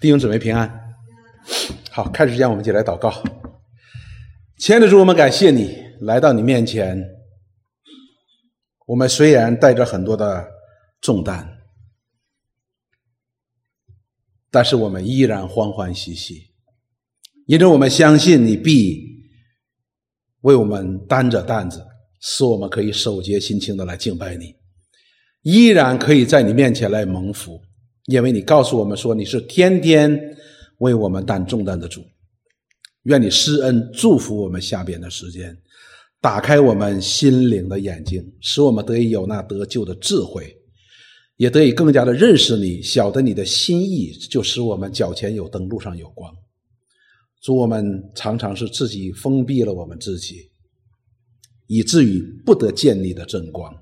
弟兄姊妹平安。好，开始之前我们就来祷告。亲爱的主，我们感谢你来到你面前。我们虽然带着很多的重担，但是我们依然欢欢喜喜，因为我们相信你必为我们担着担子，使我们可以守节心清的来敬拜你，依然可以在你面前来蒙福。因为你告诉我们说你是天天为我们担重担的主，愿你施恩祝福我们下边的时间，打开我们心灵的眼睛，使我们得以有那得救的智慧，也得以更加的认识你，晓得你的心意，就使我们脚前有灯，路上有光。主，我们常常是自己封闭了我们自己，以至于不得见你的真光。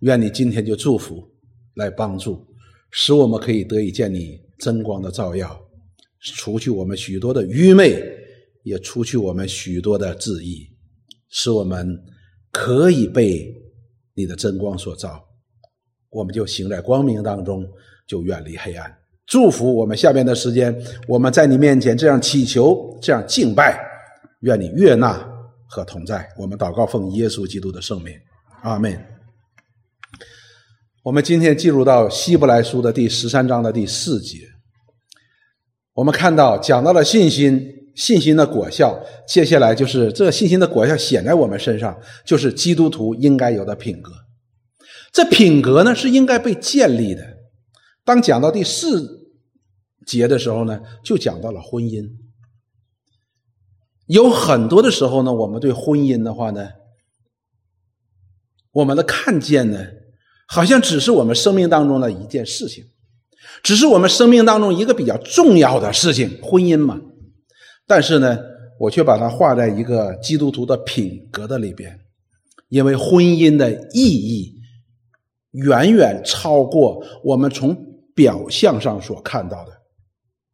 愿你今天就祝福来帮助。使我们可以得以见你真光的照耀，除去我们许多的愚昧，也除去我们许多的质疑，使我们可以被你的真光所照，我们就行在光明当中，就远离黑暗。祝福我们下面的时间，我们在你面前这样祈求，这样敬拜，愿你悦纳和同在。我们祷告奉耶稣基督的圣名，阿门。我们今天进入到希伯来书的第十三章的第四节，我们看到讲到了信心，信心的果效，接下来就是这信心的果效显在我们身上，就是基督徒应该有的品格。这品格呢是应该被建立的。当讲到第四节的时候呢，就讲到了婚姻。有很多的时候呢，我们对婚姻的话呢，我们的看见呢。好像只是我们生命当中的一件事情，只是我们生命当中一个比较重要的事情，婚姻嘛。但是呢，我却把它画在一个基督徒的品格的里边，因为婚姻的意义远远超过我们从表象上所看到的，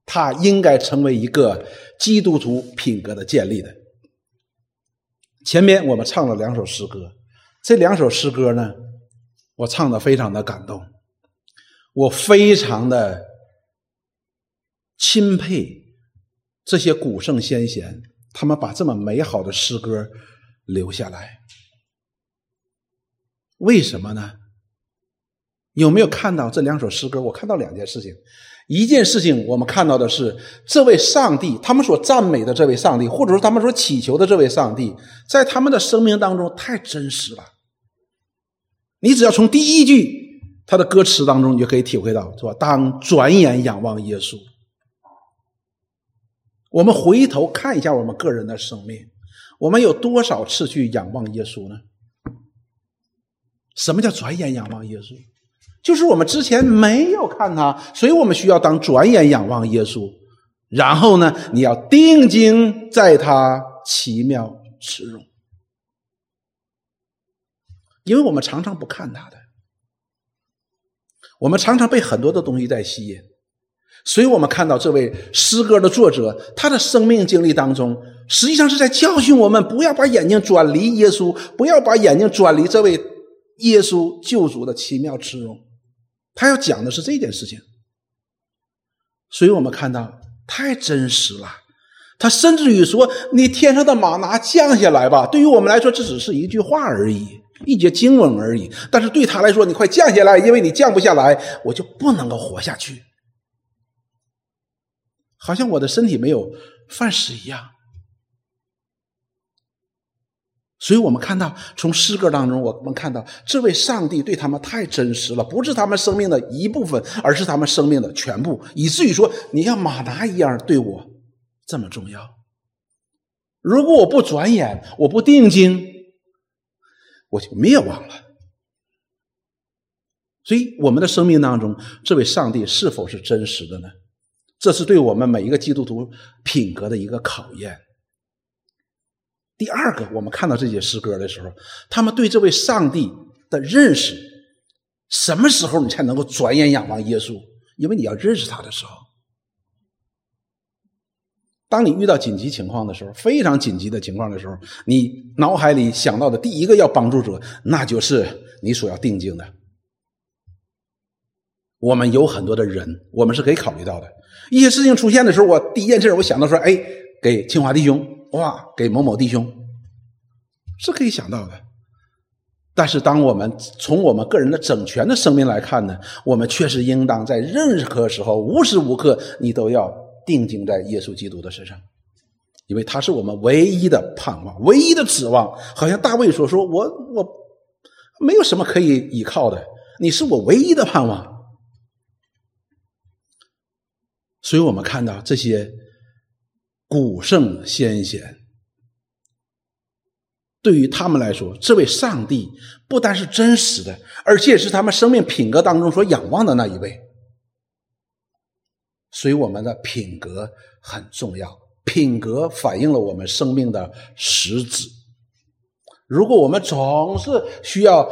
它应该成为一个基督徒品格的建立的。前面我们唱了两首诗歌，这两首诗歌呢。我唱的非常的感动，我非常的钦佩这些古圣先贤，他们把这么美好的诗歌留下来，为什么呢？有没有看到这两首诗歌？我看到两件事情，一件事情我们看到的是这位上帝，他们所赞美的这位上帝，或者说他们所祈求的这位上帝，在他们的生命当中太真实了。你只要从第一句他的歌词当中，你就可以体会到，是吧？当转眼仰望耶稣，我们回头看一下我们个人的生命，我们有多少次去仰望耶稣呢？什么叫转眼仰望耶稣？就是我们之前没有看他，所以我们需要当转眼仰望耶稣。然后呢，你要定睛在他奇妙慈容。因为我们常常不看他的，我们常常被很多的东西在吸引，所以我们看到这位诗歌的作者，他的生命经历当中，实际上是在教训我们，不要把眼睛转离耶稣，不要把眼睛转离这位耶稣救主的奇妙慈容。他要讲的是这件事情，所以我们看到太真实了。他甚至于说：“你天上的马拿降下来吧。”对于我们来说，这只是一句话而已。一节经文而已，但是对他来说，你快降下来，因为你降不下来，我就不能够活下去，好像我的身体没有饭食一样。所以我们看到，从诗歌当中，我们看到这位上帝对他们太真实了，不是他们生命的一部分，而是他们生命的全部，以至于说，你像马达一样对我这么重要。如果我不转眼，我不定睛。我就灭亡了，所以我们的生命当中，这位上帝是否是真实的呢？这是对我们每一个基督徒品格的一个考验。第二个，我们看到这些诗歌的时候，他们对这位上帝的认识，什么时候你才能够转眼仰望耶稣？因为你要认识他的时候。当你遇到紧急情况的时候，非常紧急的情况的时候，你脑海里想到的第一个要帮助者，那就是你所要定睛的。我们有很多的人，我们是可以考虑到的。一些事情出现的时候，我第一件事我想到说，哎，给清华弟兄，哇，给某某弟兄，是可以想到的。但是，当我们从我们个人的整全的生命来看呢，我们确实应当在任何时候、无时无刻，你都要定睛在耶稣基督的身上，因为他是我们唯一的盼望、唯一的指望。好像大卫所说：“我我没有什么可以依靠的，你是我唯一的盼望。”所以我们看到这些古圣先贤，对于他们来说，这位上帝不单是真实的，而且是他们生命品格当中所仰望的那一位。所以，我们的品格很重要，品格反映了我们生命的实质。如果我们总是需要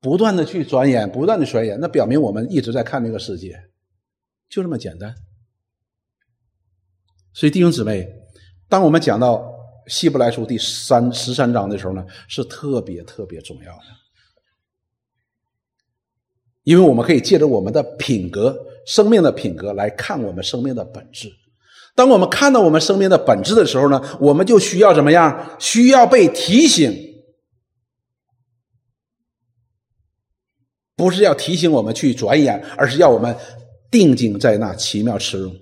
不断的去转眼、不断的转眼，那表明我们一直在看这个世界。就这么简单，所以弟兄姊妹，当我们讲到希伯来书第三十三章的时候呢，是特别特别重要的，因为我们可以借着我们的品格、生命的品格来看我们生命的本质。当我们看到我们生命的本质的时候呢，我们就需要怎么样？需要被提醒，不是要提醒我们去转眼，而是要我们。定睛在那奇妙池中，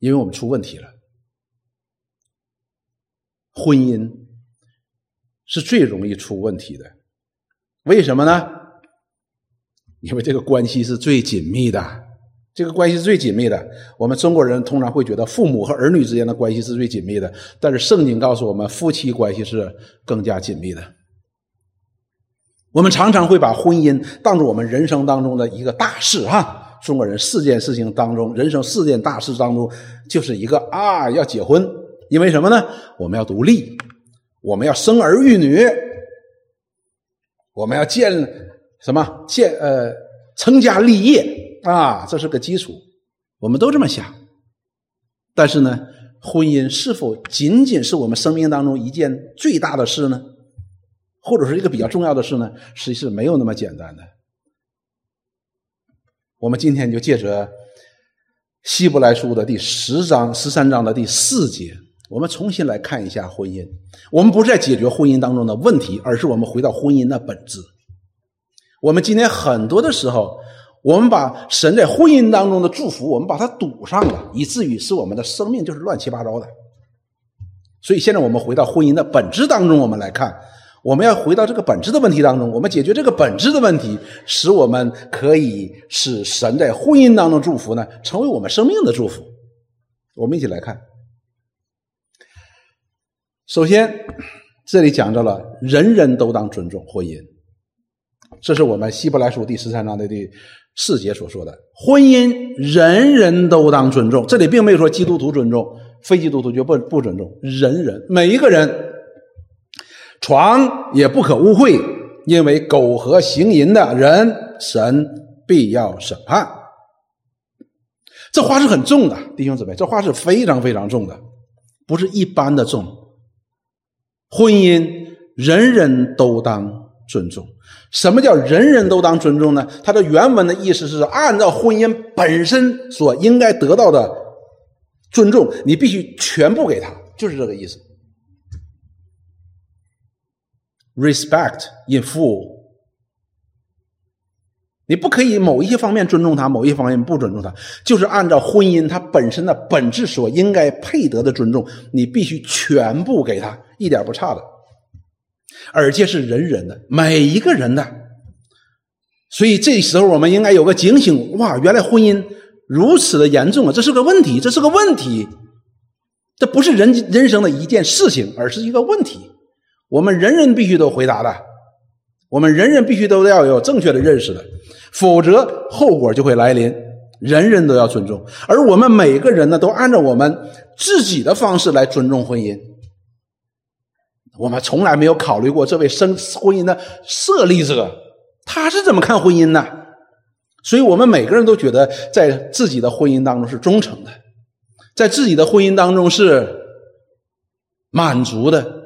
因为我们出问题了。婚姻是最容易出问题的，为什么呢？因为这个关系是最紧密的，这个关系是最紧密的。我们中国人通常会觉得父母和儿女之间的关系是最紧密的，但是圣经告诉我们，夫妻关系是更加紧密的。我们常常会把婚姻当做我们人生当中的一个大事，哈！中国人四件事情当中，人生四件大事当中，就是一个啊，要结婚，因为什么呢？我们要独立，我们要生儿育女，我们要建什么？建呃，成家立业啊，这是个基础，我们都这么想。但是呢，婚姻是否仅仅是我们生命当中一件最大的事呢？或者是一个比较重要的事呢，实际是没有那么简单的。我们今天就借着希伯来书的第十章、十三章的第四节，我们重新来看一下婚姻。我们不是在解决婚姻当中的问题，而是我们回到婚姻的本质。我们今天很多的时候，我们把神在婚姻当中的祝福，我们把它堵上了，以至于使我们的生命就是乱七八糟的。所以现在我们回到婚姻的本质当中，我们来看。我们要回到这个本质的问题当中，我们解决这个本质的问题，使我们可以使神在婚姻当中祝福呢，成为我们生命的祝福。我们一起来看。首先，这里讲到了人人都当尊重婚姻，这是我们希伯来书第十三章的第四节所说的。婚姻人人都当尊重，这里并没有说基督徒尊重，非基督徒就不不尊重，人人每一个人。床也不可污秽，因为苟合行淫的人，神必要审判。这话是很重的，弟兄姊妹，这话是非常非常重的，不是一般的重。婚姻人人都当尊重。什么叫人人都当尊重呢？它的原文的意思是按照婚姻本身所应该得到的尊重，你必须全部给他，就是这个意思。Respect in full，你不可以某一些方面尊重他，某一些方面不尊重他，就是按照婚姻它本身的本质所应该配得的尊重，你必须全部给他，一点不差的，而且是人人的，每一个人的。所以这时候我们应该有个警醒：哇，原来婚姻如此的严重啊！这是个问题，这是个问题，这不是人人生的一件事情，而是一个问题。我们人人必须都回答的，我们人人必须都要有正确的认识的，否则后果就会来临。人人都要尊重，而我们每个人呢，都按照我们自己的方式来尊重婚姻。我们从来没有考虑过这位生婚姻的设立者他是怎么看婚姻的，所以我们每个人都觉得在自己的婚姻当中是忠诚的，在自己的婚姻当中是满足的。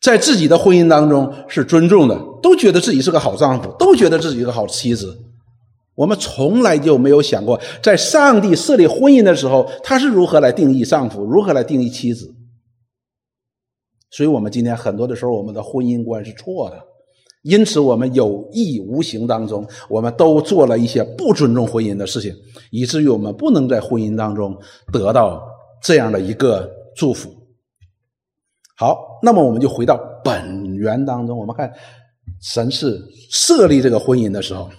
在自己的婚姻当中是尊重的，都觉得自己是个好丈夫，都觉得自己是个好妻子。我们从来就没有想过，在上帝设立婚姻的时候，他是如何来定义丈夫，如何来定义妻子。所以，我们今天很多的时候，我们的婚姻观是错的。因此，我们有意无形当中，我们都做了一些不尊重婚姻的事情，以至于我们不能在婚姻当中得到这样的一个祝福。好，那么我们就回到本源当中，我们看神是设立这个婚姻的时候。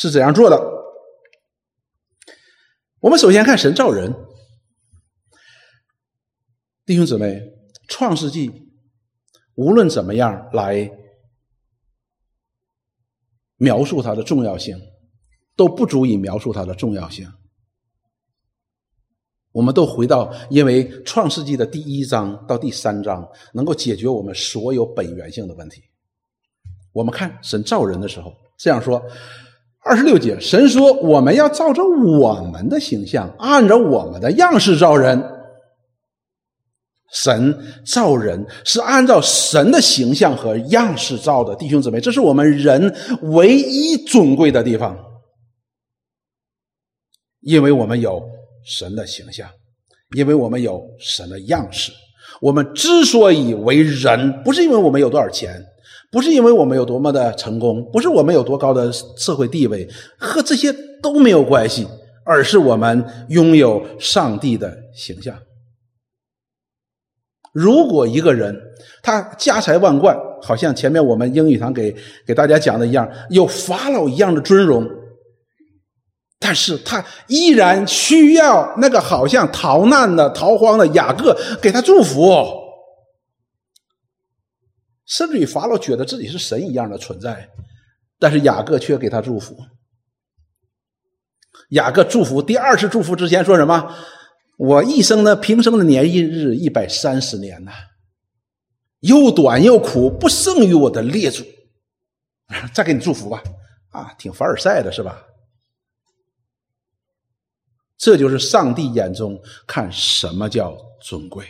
是怎样做的？我们首先看神造人，弟兄姊妹，《创世纪》无论怎么样来描述它的重要性，都不足以描述它的重要性。我们都回到，因为《创世纪》的第一章到第三章能够解决我们所有本源性的问题。我们看神造人的时候，这样说。二十六节，神说：“我们要照着我们的形象，按照我们的样式造人。神造人是按照神的形象和样式造的，弟兄姊妹，这是我们人唯一尊贵的地方，因为我们有神的形象，因为我们有神的样式。我们之所以为人，不是因为我们有多少钱。”不是因为我们有多么的成功，不是我们有多高的社会地位，和这些都没有关系，而是我们拥有上帝的形象。如果一个人他家财万贯，好像前面我们英语堂给给大家讲的一样，有法老一样的尊荣，但是他依然需要那个好像逃难的逃荒的雅各给他祝福。甚至于法老觉得自己是神一样的存在，但是雅各却给他祝福。雅各祝福第二次祝福之前说什么？我一生的平生的年日一百三十年呐，又短又苦，不胜于我的列祖。再给你祝福吧，啊，挺凡尔赛的是吧？这就是上帝眼中看什么叫尊贵。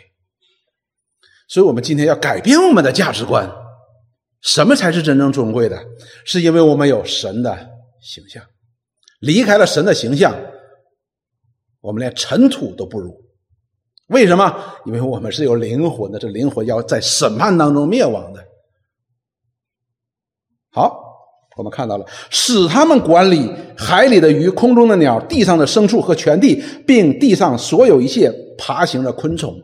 所以，我们今天要改变我们的价值观。什么才是真正尊贵的？是因为我们有神的形象。离开了神的形象，我们连尘土都不如。为什么？因为我们是有灵魂的，这灵魂要在审判当中灭亡的。好，我们看到了，使他们管理海里的鱼、空中的鸟、地上的牲畜和全地，并地上所有一切爬行的昆虫。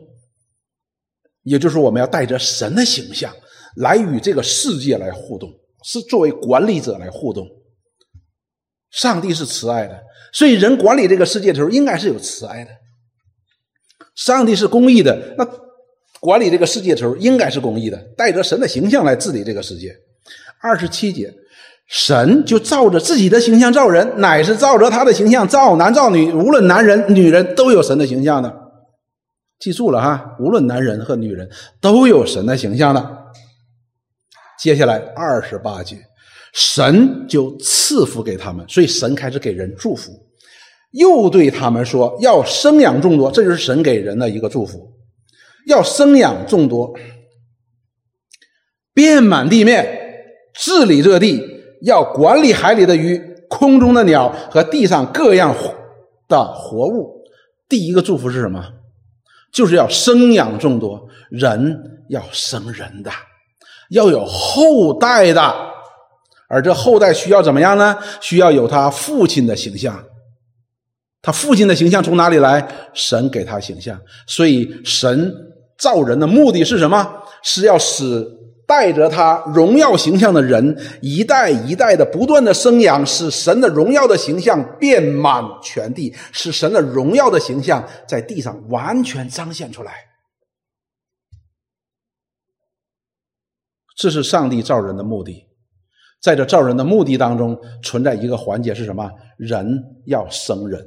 也就是我们要带着神的形象来与这个世界来互动，是作为管理者来互动。上帝是慈爱的，所以人管理这个世界的时候应该是有慈爱的。上帝是公义的，那管理这个世界的时候应该是公义的，带着神的形象来治理这个世界。二十七节，神就照着自己的形象造人，乃是照着他的形象造男造女，无论男人女人都有神的形象的。记住了哈，无论男人和女人都有神的形象的。接下来二十八节，神就赐福给他们，所以神开始给人祝福，又对他们说要生养众多，这就是神给人的一个祝福，要生养众多，遍满地面，治理这地，要管理海里的鱼、空中的鸟和地上各样的活物。第一个祝福是什么？就是要生养众多，人要生人的，要有后代的，而这后代需要怎么样呢？需要有他父亲的形象。他父亲的形象从哪里来？神给他形象，所以神造人的目的是什么？是要使。带着他荣耀形象的人，一代一代的不断的生养，使神的荣耀的形象遍满全地，使神的荣耀的形象在地上完全彰显出来。这是上帝造人的目的，在这造人的目的当中，存在一个环节是什么？人要生人，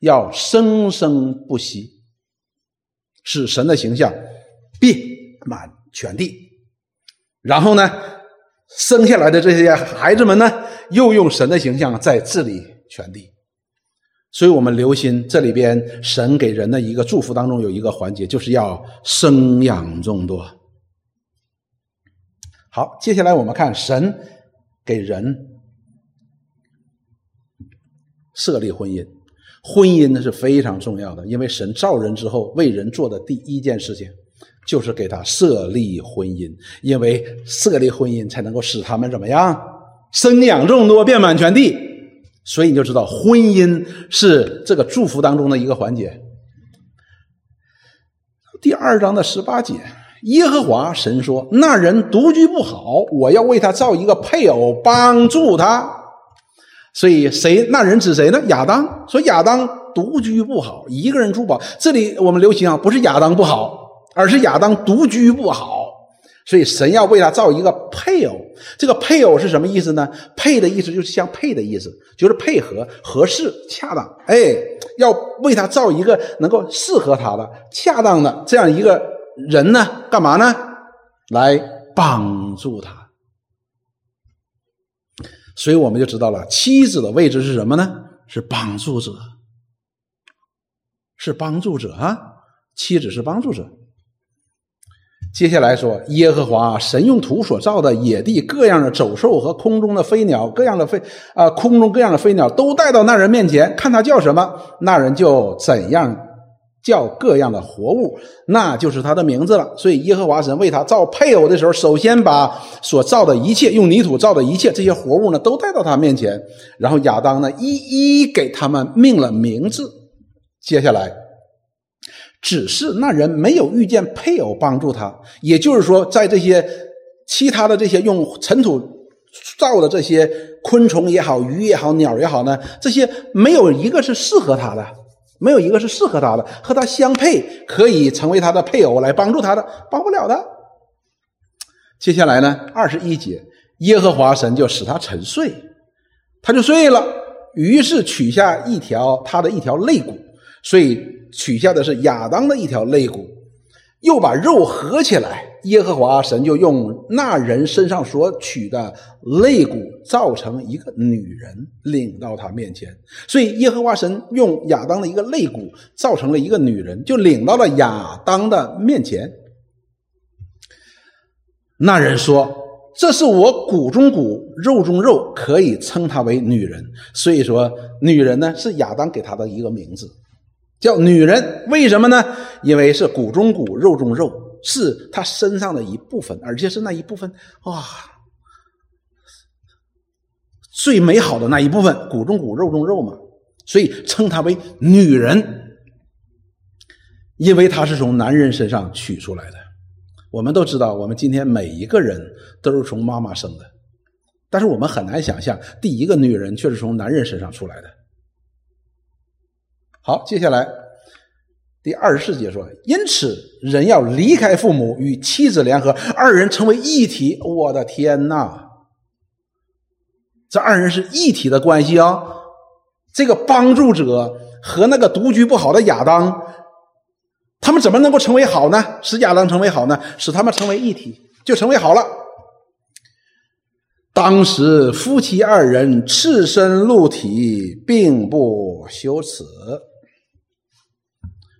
要生生不息，使神的形象遍满全地。然后呢，生下来的这些孩子们呢，又用神的形象在治理全地。所以我们留心这里边神给人的一个祝福当中有一个环节，就是要生养众多。好，接下来我们看神给人设立婚姻。婚姻呢是非常重要的，因为神造人之后为人做的第一件事情，就是给他设立婚姻，因为设立婚姻才能够使他们怎么样，生养众多，遍满全地。所以你就知道，婚姻是这个祝福当中的一个环节。第二章的十八节，耶和华神说：“那人独居不好，我要为他造一个配偶，帮助他。”所以谁那人指谁呢？亚当说亚当独居不好，一个人住不好。这里我们留心啊，不是亚当不好，而是亚当独居不好。所以神要为他造一个配偶。这个配偶是什么意思呢？配的意思就是相配的意思，就是配合、合适、恰当。哎，要为他造一个能够适合他的、恰当的这样一个人呢？干嘛呢？来帮助他。所以我们就知道了，妻子的位置是什么呢？是帮助者，是帮助者啊！妻子是帮助者。接下来说，耶和华神用土所造的野地各样的走兽和空中的飞鸟，各样的飞啊，空中各样的飞鸟都带到那人面前，看他叫什么，那人就怎样。叫各样的活物，那就是他的名字了。所以耶和华神为他造配偶的时候，首先把所造的一切，用泥土造的一切这些活物呢，都带到他面前。然后亚当呢，一一给他们命了名字。接下来，只是那人没有遇见配偶帮助他，也就是说，在这些其他的这些用尘土造的这些昆虫也好，鱼也好，鸟也好呢，这些没有一个是适合他的。没有一个是适合他的，和他相配，可以成为他的配偶来帮助他的，帮不了的。接下来呢，二十一节，耶和华神就使他沉睡，他就睡了。于是取下一条他的一条肋骨，所以取下的是亚当的一条肋骨，又把肉合起来。耶和华神就用那人身上所取的肋骨造成一个女人，领到他面前。所以耶和华神用亚当的一个肋骨造成了一个女人，就领到了亚当的面前。那人说：“这是我骨中骨，肉中肉，可以称她为女人。”所以说，女人呢是亚当给她的一个名字，叫女人。为什么呢？因为是骨中骨，肉中肉。是他身上的一部分，而且是那一部分哇，最美好的那一部分，骨中骨，肉中肉嘛，所以称她为女人，因为她是从男人身上取出来的。我们都知道，我们今天每一个人都是从妈妈生的，但是我们很难想象，第一个女人却是从男人身上出来的。好，接下来。第二十四节说：“因此，人要离开父母，与妻子联合，二人成为一体。”我的天哪！这二人是一体的关系啊！这个帮助者和那个独居不好的亚当，他们怎么能够成为好呢？使亚当成为好呢？使他们成为一体，就成为好了。当时夫妻二人赤身露体，并不羞耻。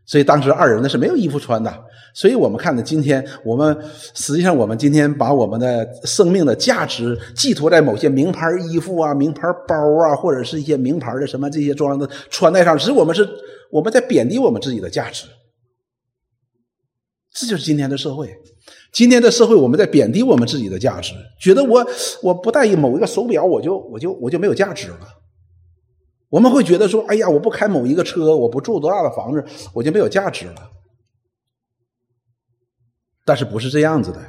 所以当时二人呢是没有衣服穿的，所以我们看到今天，我们实际上我们今天把我们的生命的价值寄托在某些名牌衣服啊、名牌包啊，或者是一些名牌的什么这些装的穿戴上，其实我们是我们在贬低我们自己的价值。这就是今天的社会，今天的社会我们在贬低我们自己的价值，觉得我我不戴某一个手表，我就我就我就没有价值了。我们会觉得说：“哎呀，我不开某一个车，我不住多大的房子，我就没有价值了。”但是不是这样子的？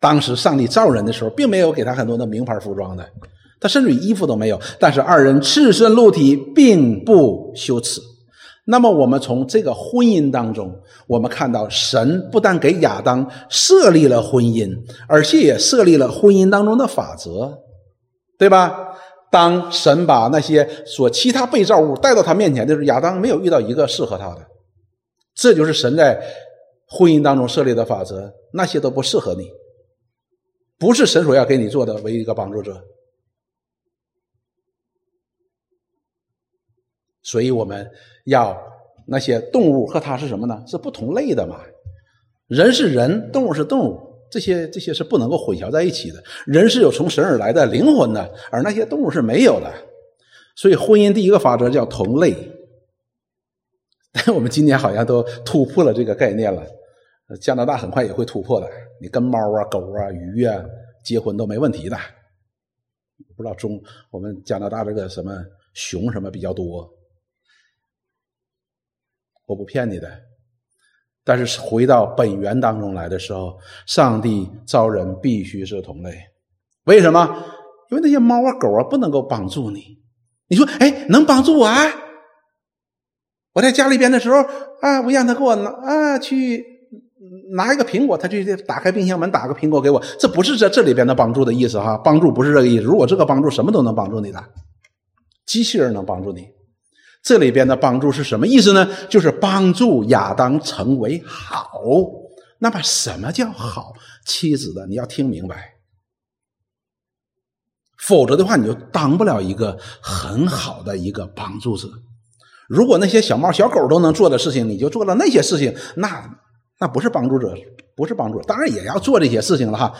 当时上帝造人的时候，并没有给他很多的名牌服装的，他甚至衣服都没有。但是二人赤身露体，并不羞耻。那么，我们从这个婚姻当中，我们看到神不但给亚当设立了婚姻，而且也设立了婚姻当中的法则，对吧？当神把那些所其他被造物带到他面前的时候，亚当没有遇到一个适合他的，这就是神在婚姻当中设立的法则。那些都不适合你，不是神所要给你做的唯一一个帮助者。所以我们要那些动物和它是什么呢？是不同类的嘛？人是人，动物是动物。这些这些是不能够混淆在一起的。人是有从神而来的灵魂的，而那些动物是没有的。所以婚姻第一个法则叫同类。但我们今年好像都突破了这个概念了。加拿大很快也会突破的。你跟猫啊、狗啊、鱼啊结婚都没问题的。不知道中我们加拿大这个什么熊什么比较多？我不骗你的。但是回到本源当中来的时候，上帝造人必须是同类。为什么？因为那些猫啊、狗啊不能够帮助你。你说，哎，能帮助我啊？我在家里边的时候啊，我让他给我拿啊去。拿一个苹果，他就打开冰箱门，打个苹果给我。这不是这这里边的帮助的意思哈，帮助不是这个意思。如果这个帮助什么都能帮助你的，机器人能帮助你。这里边的帮助是什么意思呢？就是帮助亚当成为好。那么什么叫好妻子的？你要听明白，否则的话你就当不了一个很好的一个帮助者。如果那些小猫小狗都能做的事情，你就做了那些事情，那。那不是帮助者，不是帮助，当然也要做这些事情了哈，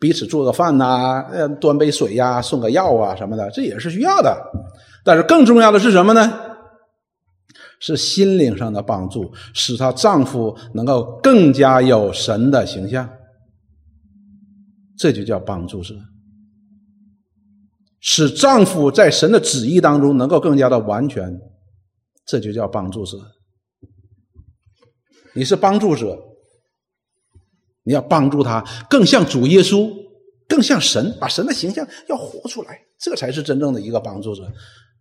彼此做个饭呐，呃，端杯水呀，送个药啊什么的，这也是需要的。但是更重要的是什么呢？是心灵上的帮助，使她丈夫能够更加有神的形象，这就叫帮助者，使丈夫在神的旨意当中能够更加的完全，这就叫帮助者。你是帮助者，你要帮助他更像主耶稣，更像神，把神的形象要活出来，这才是真正的一个帮助者。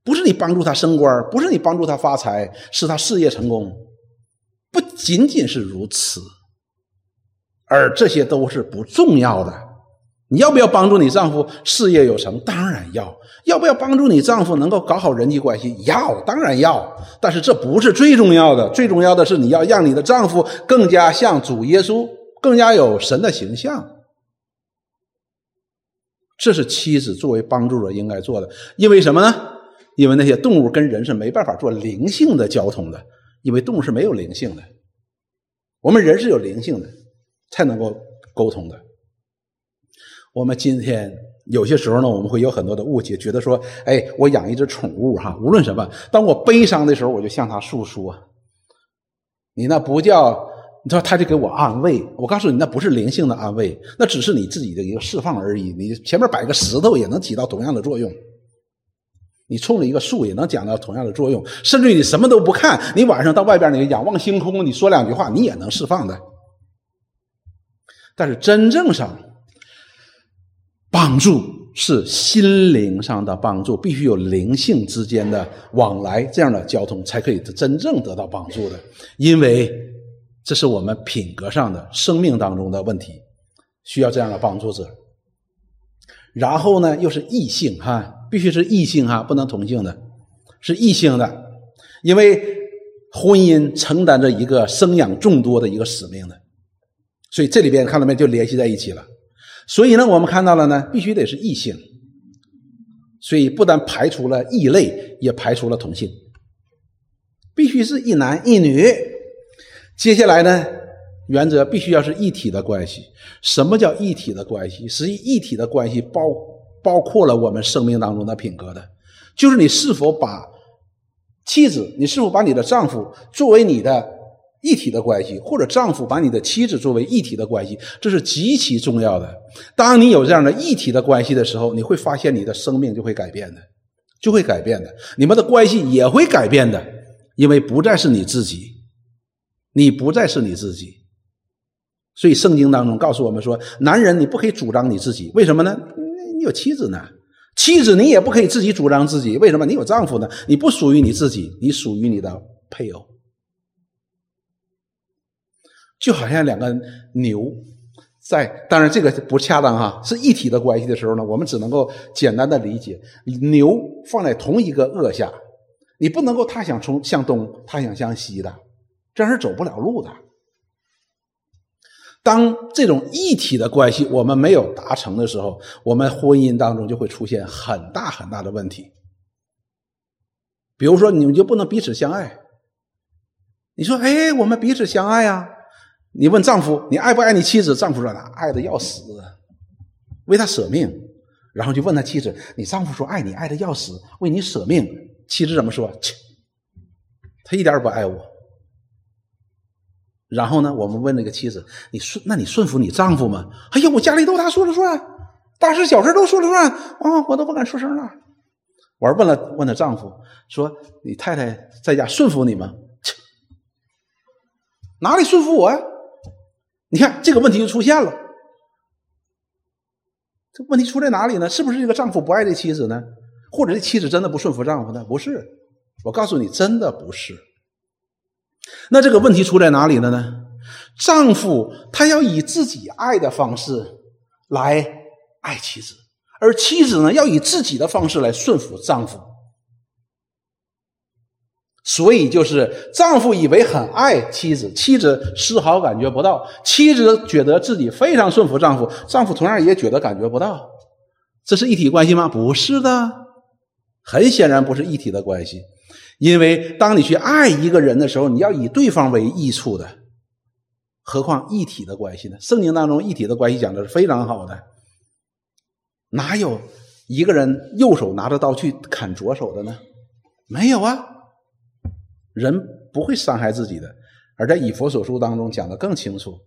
不是你帮助他升官，不是你帮助他发财，使他事业成功，不仅仅是如此，而这些都是不重要的。你要不要帮助你丈夫事业有成？当然要。要不要帮助你丈夫能够搞好人际关系？要，当然要。但是这不是最重要的，最重要的是你要让你的丈夫更加像主耶稣，更加有神的形象。这是妻子作为帮助者应该做的。因为什么呢？因为那些动物跟人是没办法做灵性的交通的，因为动物是没有灵性的。我们人是有灵性的，才能够沟通的。我们今天。有些时候呢，我们会有很多的误解，觉得说，哎，我养一只宠物哈，无论什么，当我悲伤的时候，我就向它诉说。你那不叫，你说，他就给我安慰。我告诉你，那不是灵性的安慰，那只是你自己的一个释放而已。你前面摆个石头也能起到同样的作用，你冲着一个树也能讲到同样的作用，甚至于你什么都不看，你晚上到外边你仰望星空，你说两句话，你也能释放的。但是真正上。帮助是心灵上的帮助，必须有灵性之间的往来，这样的交通才可以真正得到帮助的。因为这是我们品格上的生命当中的问题，需要这样的帮助者。然后呢，又是异性哈，必须是异性哈，不能同性的，是异性的。因为婚姻承担着一个生养众多的一个使命的，所以这里边看到没，就联系在一起了。所以呢，我们看到了呢，必须得是异性。所以不但排除了异类，也排除了同性，必须是一男一女。接下来呢，原则必须要是一体的关系。什么叫一体的关系？实际一体的关系包包括了我们生命当中的品格的，就是你是否把妻子，你是否把你的丈夫作为你的。一体的关系，或者丈夫把你的妻子作为一体的关系，这是极其重要的。当你有这样的一体的关系的时候，你会发现你的生命就会改变的，就会改变的，你们的关系也会改变的，因为不再是你自己，你不再是你自己。所以圣经当中告诉我们说，男人你不可以主张你自己，为什么呢？你有妻子呢，妻子你也不可以自己主张自己，为什么？你有丈夫呢，你不属于你自己，你属于你的配偶。就好像两个牛在，当然这个不恰当哈，是一体的关系的时候呢，我们只能够简单的理解，牛放在同一个轭下，你不能够它想从向东，它想向西的，这样是走不了路的。当这种一体的关系我们没有达成的时候，我们婚姻当中就会出现很大很大的问题。比如说，你们就不能彼此相爱。你说，哎，我们彼此相爱啊。你问丈夫，你爱不爱你妻子？丈夫说：“爱的要死，为他舍命。”然后就问他妻子：“你丈夫说爱你，爱的要死，为你舍命。”妻子怎么说？切，他一点也不爱我。然后呢，我们问那个妻子：“你顺，那你顺服你丈夫吗？”哎呀，我家里都他说了算，大事小事都说了算啊，我都不敢出声了。我问了问他丈夫，说：“你太太在家顺服你吗？”切，哪里顺服我呀？你看这个问题就出现了。这问题出在哪里呢？是不是这个丈夫不爱这妻子呢？或者这妻子真的不顺服丈夫呢？不是，我告诉你，真的不是。那这个问题出在哪里了呢？丈夫他要以自己爱的方式来爱妻子，而妻子呢要以自己的方式来顺服丈夫。所以，就是丈夫以为很爱妻子，妻子丝毫感觉不到；妻子觉得自己非常顺服丈夫，丈夫同样也觉得感觉不到。这是一体关系吗？不是的，很显然不是一体的关系。因为当你去爱一个人的时候，你要以对方为益处的，何况一体的关系呢？圣经当中一体的关系讲的是非常好的，哪有一个人右手拿着刀去砍左手的呢？没有啊。人不会伤害自己的，而在以佛所书当中讲的更清楚：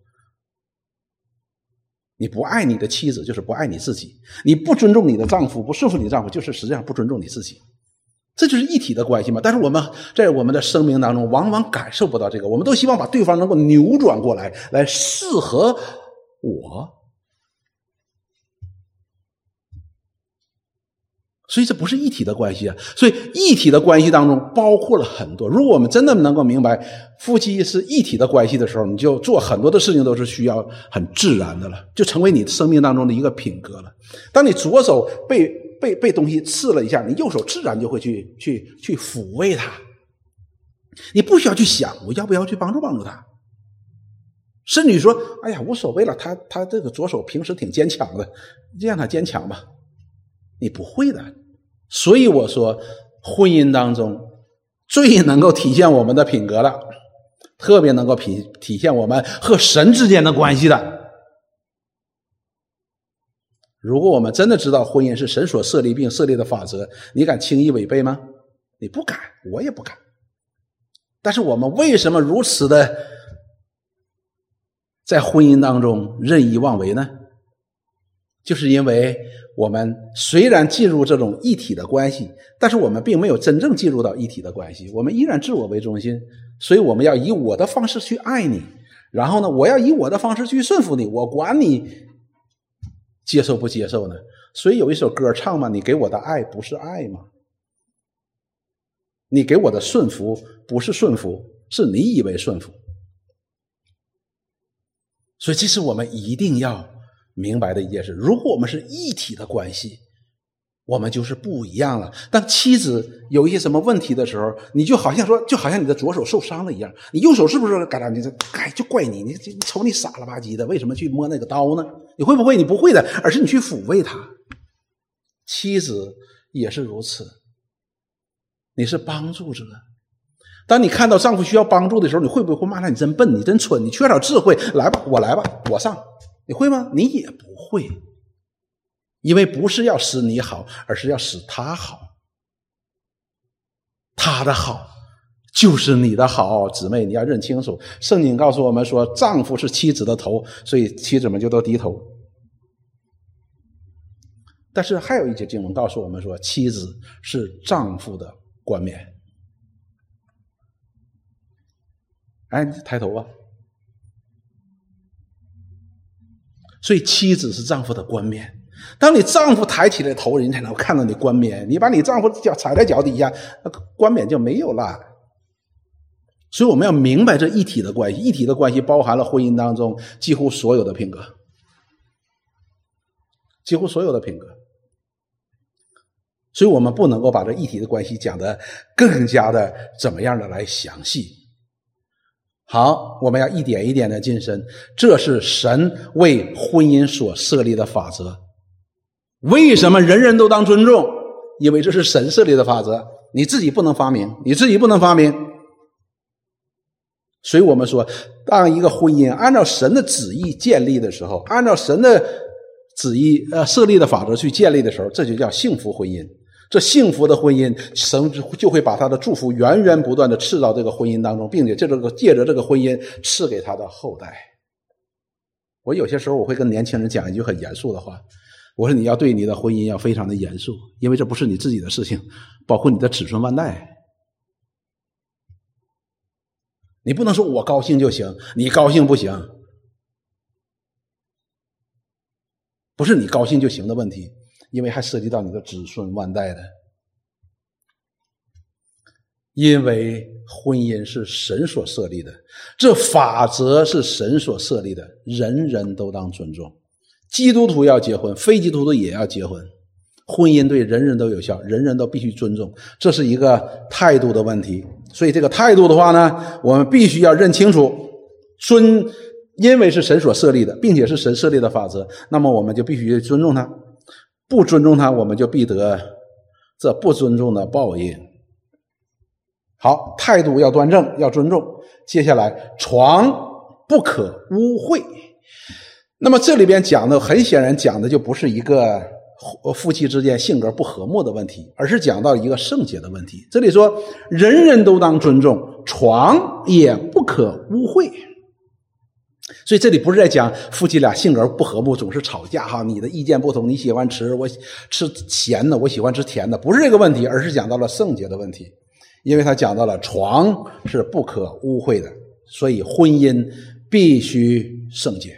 你不爱你的妻子，就是不爱你自己；你不尊重你的丈夫，不顺服你丈夫，就是实际上不尊重你自己。这就是一体的关系嘛。但是我们在我们的生命当中，往往感受不到这个，我们都希望把对方能够扭转过来，来适合我。所以这不是一体的关系啊！所以一体的关系当中包括了很多。如果我们真的能够明白夫妻是一体的关系的时候，你就做很多的事情都是需要很自然的了，就成为你生命当中的一个品格了。当你左手被被被东西刺了一下，你右手自然就会去去去抚慰他，你不需要去想我要不要去帮助帮助他。甚至说：“哎呀，无所谓了，他他这个左手平时挺坚强的，就让他坚强吧。”你不会的。所以我说，婚姻当中最能够体现我们的品格的，特别能够体体现我们和神之间的关系的。如果我们真的知道婚姻是神所设立并设立的法则，你敢轻易违背吗？你不敢，我也不敢。但是我们为什么如此的在婚姻当中任意妄为呢？就是因为。我们虽然进入这种一体的关系，但是我们并没有真正进入到一体的关系。我们依然自我为中心，所以我们要以我的方式去爱你，然后呢，我要以我的方式去顺服你。我管你接受不接受呢？所以有一首歌唱嘛：“你给我的爱不是爱吗？你给我的顺服不是顺服，是你以为顺服。”所以，这是我们一定要。明白的一件事：如果我们是一体的关系，我们就是不一样了。当妻子有一些什么问题的时候，你就好像说，就好像你的左手受伤了一样，你右手是不是嘎哒？你这哎，就怪你，你你瞅你傻了吧唧的，为什么去摸那个刀呢？你会不会？你不会的，而是你去抚慰他。妻子也是如此，你是帮助者。当你看到丈夫需要帮助的时候，你会不会骂他？你真笨，你真蠢，你缺少智慧。来吧，我来吧，我上。你会吗？你也不会，因为不是要使你好，而是要使他好。他的好就是你的好，姊妹，你要认清楚。圣经告诉我们说，丈夫是妻子的头，所以妻子们就都低头。但是还有一节经文告诉我们说，妻子是丈夫的冠冕。哎，抬头吧。所以，妻子是丈夫的冠冕。当你丈夫抬起了头，人才能看到你冠冕。你把你丈夫脚踩在脚底下，那冠冕就没有了。所以，我们要明白这一体的关系。一体的关系包含了婚姻当中几乎所有的品格，几乎所有的品格。所以我们不能够把这一体的关系讲的更加的怎么样的来详细。好，我们要一点一点的晋升，这是神为婚姻所设立的法则。为什么人人都当尊重？因为这是神设立的法则，你自己不能发明，你自己不能发明。所以我们说，当一个婚姻按照神的旨意建立的时候，按照神的旨意呃设立的法则去建立的时候，这就叫幸福婚姻。这幸福的婚姻，神就会把他的祝福源源不断的赐到这个婚姻当中，并且借这个借着这个婚姻赐给他的后代。我有些时候我会跟年轻人讲一句很严肃的话，我说你要对你的婚姻要非常的严肃，因为这不是你自己的事情，包括你的子孙万代。你不能说我高兴就行，你高兴不行，不是你高兴就行的问题，因为还涉及到你的子孙万代的。因为婚姻是神所设立的，这法则是神所设立的，人人都当尊重。基督徒要结婚，非基督徒也要结婚。婚姻对人人都有效，人人都必须尊重，这是一个态度的问题。所以这个态度的话呢，我们必须要认清楚，尊，因为是神所设立的，并且是神设立的法则，那么我们就必须尊重他，不尊重他，我们就必得这不尊重的报应。好，态度要端正，要尊重。接下来，床不可污秽。那么这里边讲的很显然讲的就不是一个。夫妻之间性格不和睦的问题，而是讲到一个圣洁的问题。这里说，人人都当尊重，床也不可污秽。所以这里不是在讲夫妻俩性格不和睦，总是吵架哈。你的意见不同，你喜欢吃我吃咸的，我喜欢吃甜的，不是这个问题，而是讲到了圣洁的问题。因为他讲到了床是不可污秽的，所以婚姻必须圣洁，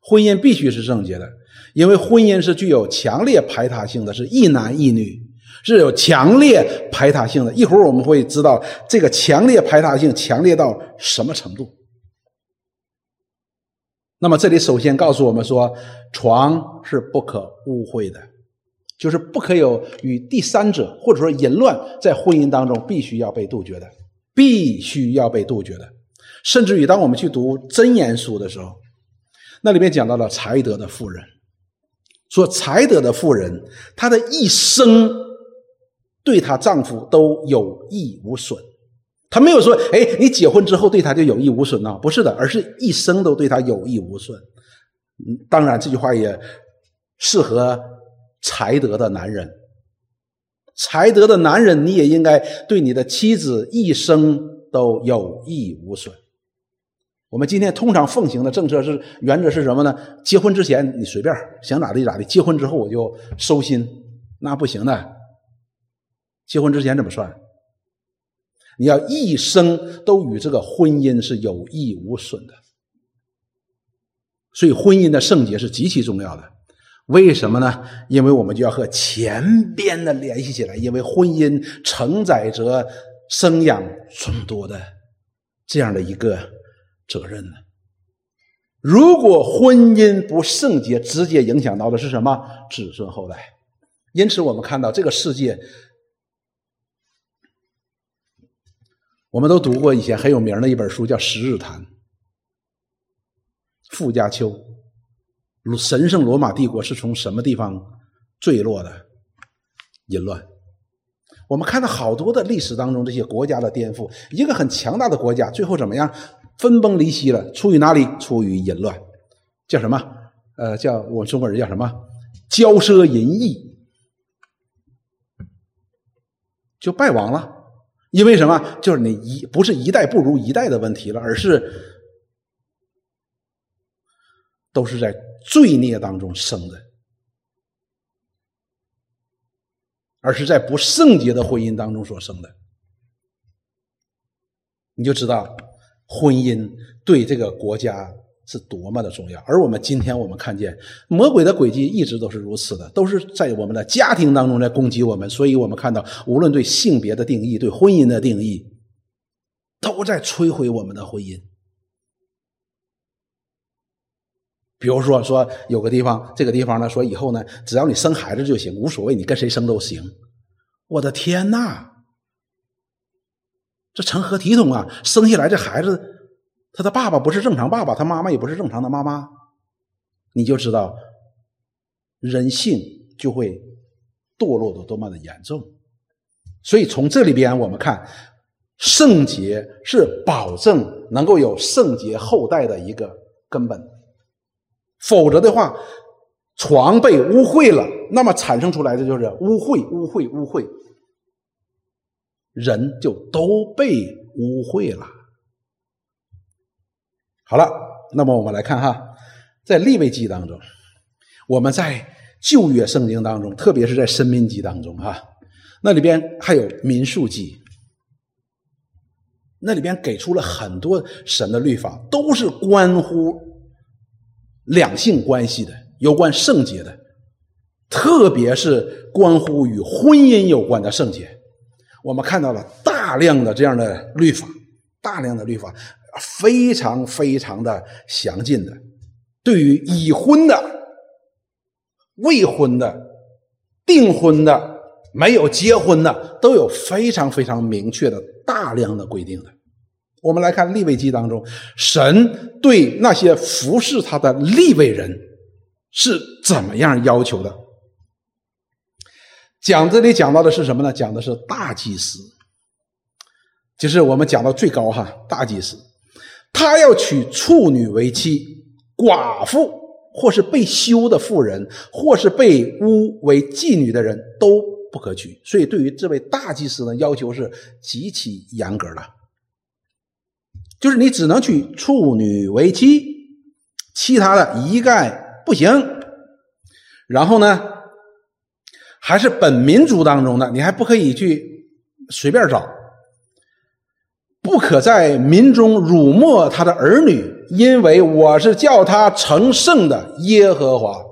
婚姻必须是圣洁的。因为婚姻是具有强烈排他性的，是一男一女，是有强烈排他性的。一会儿我们会知道这个强烈排他性强烈到什么程度。那么这里首先告诉我们说，床是不可污秽的，就是不可有与第三者或者说淫乱在婚姻当中必须要被杜绝的，必须要被杜绝的。甚至于当我们去读真言书的时候，那里面讲到了才德的妇人。说才德的妇人，她的一生对她丈夫都有益无损。她没有说：“哎，你结婚之后对她就有益无损呢？”不是的，而是一生都对她有益无损。当然这句话也适合才德的男人。才德的男人，你也应该对你的妻子一生都有益无损。我们今天通常奉行的政策是原则是什么呢？结婚之前你随便想咋地咋地，结婚之后我就收心，那不行的。结婚之前怎么算？你要一生都与这个婚姻是有益无损的。所以婚姻的圣洁是极其重要的。为什么呢？因为我们就要和前边的联系起来，因为婚姻承载着生养众多的这样的一个。责任呢？如果婚姻不圣洁，直接影响到的是什么？子孙后代。因此，我们看到这个世界，我们都读过以前很有名的一本书，叫《十日谈》。傅家秋，神圣罗马帝国是从什么地方坠落的？淫乱。我们看到好多的历史当中，这些国家的颠覆，一个很强大的国家，最后怎么样？分崩离析了，出于哪里？出于淫乱，叫什么？呃，叫我们中国人叫什么？骄奢淫逸，就败亡了。因为什么？就是你一不是一代不如一代的问题了，而是都是在罪孽当中生的，而是在不圣洁的婚姻当中所生的，你就知道。婚姻对这个国家是多么的重要，而我们今天我们看见魔鬼的诡计一直都是如此的，都是在我们的家庭当中在攻击我们，所以我们看到无论对性别的定义、对婚姻的定义，都在摧毁我们的婚姻。比如说，说有个地方，这个地方呢，说以后呢，只要你生孩子就行，无所谓，你跟谁生都行。我的天哪！这成何体统啊！生下来这孩子，他的爸爸不是正常爸爸，他妈妈也不是正常的妈妈，你就知道人性就会堕落的多么的严重。所以从这里边我们看，圣洁是保证能够有圣洁后代的一个根本。否则的话，床被污秽了，那么产生出来的就是污秽、污秽、污秽，人就都被污秽了。好了，那么我们来看哈，在立位记当中，我们在旧约圣经当中，特别是在申命记当中哈，那里边还有民数记，那里边给出了很多神的律法，都是关乎。两性关系的，有关圣洁的，特别是关乎与婚姻有关的圣洁，我们看到了大量的这样的律法，大量的律法，非常非常的详尽的，对于已婚的、未婚的、订婚的、没有结婚的，都有非常非常明确的大量的规定的。我们来看立位记当中，神对那些服侍他的立位人是怎么样要求的？讲这里讲到的是什么呢？讲的是大祭司，就是我们讲到最高哈，大祭司，他要娶处女为妻，寡妇或是被休的妇人，或是被污为妓女的人都不可娶。所以，对于这位大祭司呢，要求是极其严格的。就是你只能娶处女为妻，其他的一概不行。然后呢，还是本民族当中的，你还不可以去随便找，不可在民中辱没他的儿女，因为我是叫他成圣的耶和华。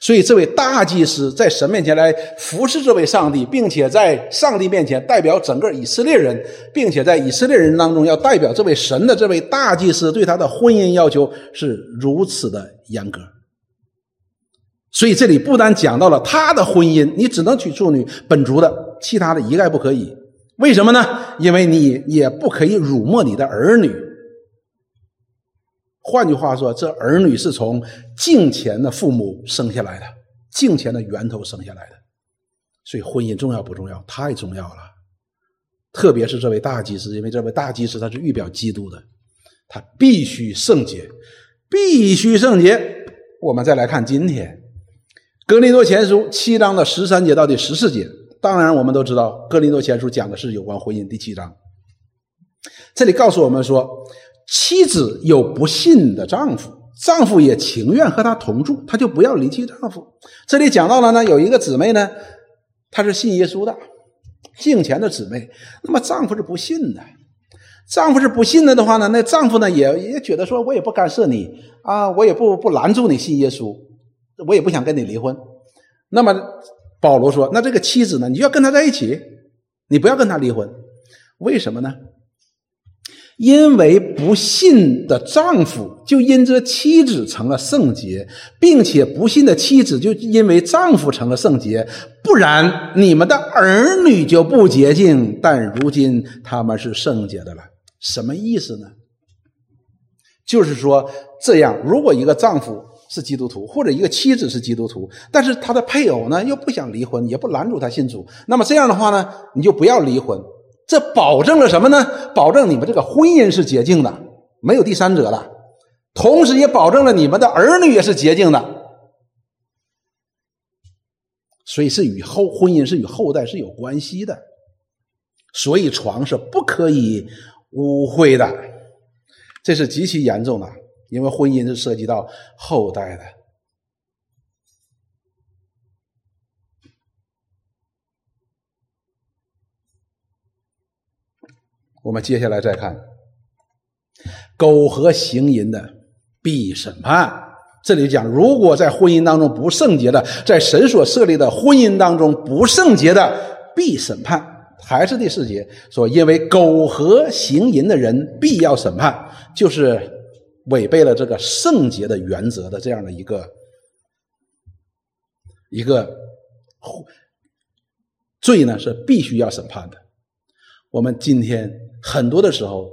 所以，这位大祭司在神面前来服侍这位上帝，并且在上帝面前代表整个以色列人，并且在以色列人当中要代表这位神的这位大祭司，对他的婚姻要求是如此的严格。所以，这里不单讲到了他的婚姻，你只能娶处女本族的，其他的一概不可以。为什么呢？因为你也不可以辱没你的儿女。换句话说，这儿女是从敬虔的父母生下来的，敬虔的源头生下来的，所以婚姻重要不重要？太重要了。特别是这位大祭司，因为这位大祭司他是预表基督的，他必须圣洁，必须圣洁。我们再来看今天《格林多前书》七章的十三节到第十四节。当然，我们都知道《格林多前书》讲的是有关婚姻第七章，这里告诉我们说。妻子有不信的丈夫，丈夫也情愿和她同住，她就不要离弃丈夫。这里讲到了呢，有一个姊妹呢，她是信耶稣的，敬虔的姊妹。那么丈夫是不信的，丈夫是不信的的话呢，那丈夫呢也也觉得说，我也不干涉你啊，我也不不拦住你信耶稣，我也不想跟你离婚。那么保罗说，那这个妻子呢，你就要跟他在一起，你不要跟他离婚，为什么呢？因为不信的丈夫就因这妻子成了圣洁，并且不信的妻子就因为丈夫成了圣洁，不然你们的儿女就不洁净，但如今他们是圣洁的了。什么意思呢？就是说，这样，如果一个丈夫是基督徒，或者一个妻子是基督徒，但是他的配偶呢又不想离婚，也不拦住他信主，那么这样的话呢，你就不要离婚。这保证了什么呢？保证你们这个婚姻是洁净的，没有第三者了。同时也保证了你们的儿女也是洁净的。所以是与后婚姻是与后代是有关系的。所以床是不可以污秽的，这是极其严重的，因为婚姻是涉及到后代的。我们接下来再看，苟合行淫的必审判。这里讲，如果在婚姻当中不圣洁的，在神所设立的婚姻当中不圣洁的，必审判。还是第四节说，因为苟合行淫的人必要审判，就是违背了这个圣洁的原则的这样的一个一个罪呢，是必须要审判的。我们今天。很多的时候，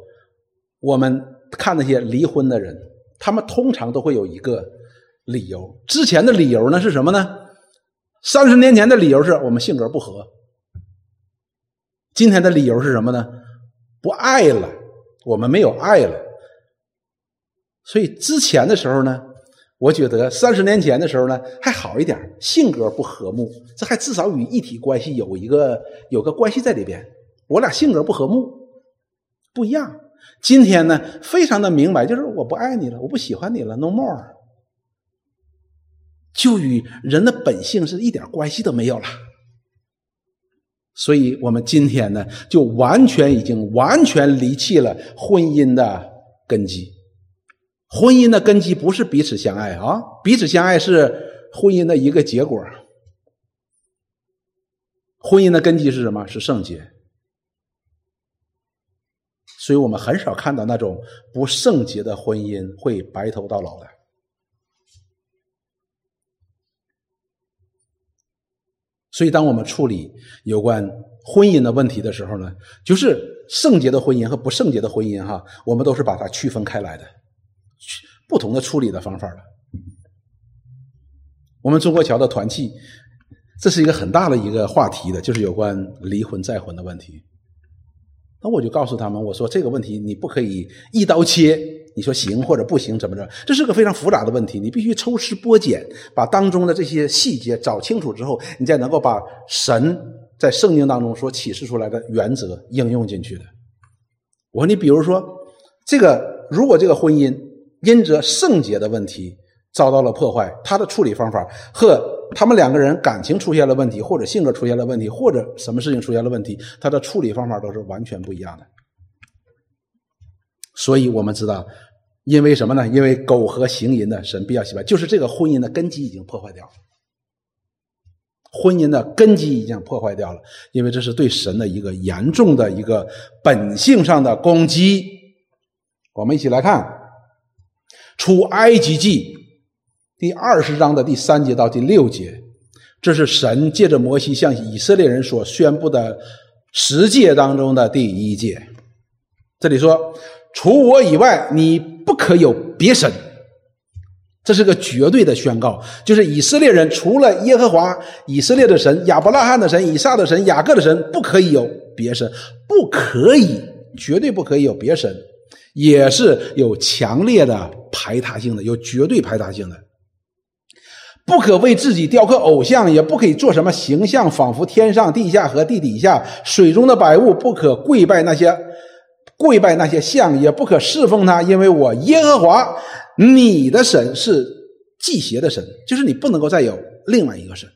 我们看那些离婚的人，他们通常都会有一个理由。之前的理由呢是什么呢？三十年前的理由是我们性格不合。今天的理由是什么呢？不爱了，我们没有爱了。所以之前的时候呢，我觉得三十年前的时候呢还好一点，性格不和睦，这还至少与一体关系有一个有个关系在里边。我俩性格不和睦，不一样。今天呢，非常的明白，就是我不爱你了，我不喜欢你了，no more，就与人的本性是一点关系都没有了。所以，我们今天呢，就完全已经完全离弃了婚姻的根基。婚姻的根基不是彼此相爱啊，彼此相爱是婚姻的一个结果。婚姻的根基是什么？是圣洁。所以我们很少看到那种不圣洁的婚姻会白头到老的。所以，当我们处理有关婚姻的问题的时候呢，就是圣洁的婚姻和不圣洁的婚姻，哈，我们都是把它区分开来的，不同的处理的方法了。我们中国桥的团契，这是一个很大的一个话题的，就是有关离婚再婚的问题。那我就告诉他们，我说这个问题你不可以一刀切，你说行或者不行怎么着？这是个非常复杂的问题，你必须抽丝剥茧，把当中的这些细节找清楚之后，你才能够把神在圣经当中所启示出来的原则应用进去的。我说你比如说，这个如果这个婚姻因着圣洁的问题遭到了破坏，他的处理方法和。他们两个人感情出现了问题，或者性格出现了问题，或者什么事情出现了问题，他的处理方法都是完全不一样的。所以我们知道，因为什么呢？因为苟合行淫的神比较喜欢，就是这个婚姻的根基已经破坏掉了。婚姻的根基已经破坏掉了，因为这是对神的一个严重的一个本性上的攻击。我们一起来看《出埃及记》。第二十章的第三节到第六节，这是神借着摩西向以色列人所宣布的十诫当中的第一诫。这里说：“除我以外，你不可有别神。”这是个绝对的宣告，就是以色列人除了耶和华以色列的神、亚伯拉罕的神、以撒的神、雅各的神，不可以有别神，不可以，绝对不可以有别神，也是有强烈的排他性的，有绝对排他性的。不可为自己雕刻偶像，也不可以做什么形象，仿佛天上、地下和地底下、水中的百物，不可跪拜那些跪拜那些像，也不可侍奉他，因为我耶和华你的神是祭邪的神，就是你不能够再有另外一个神。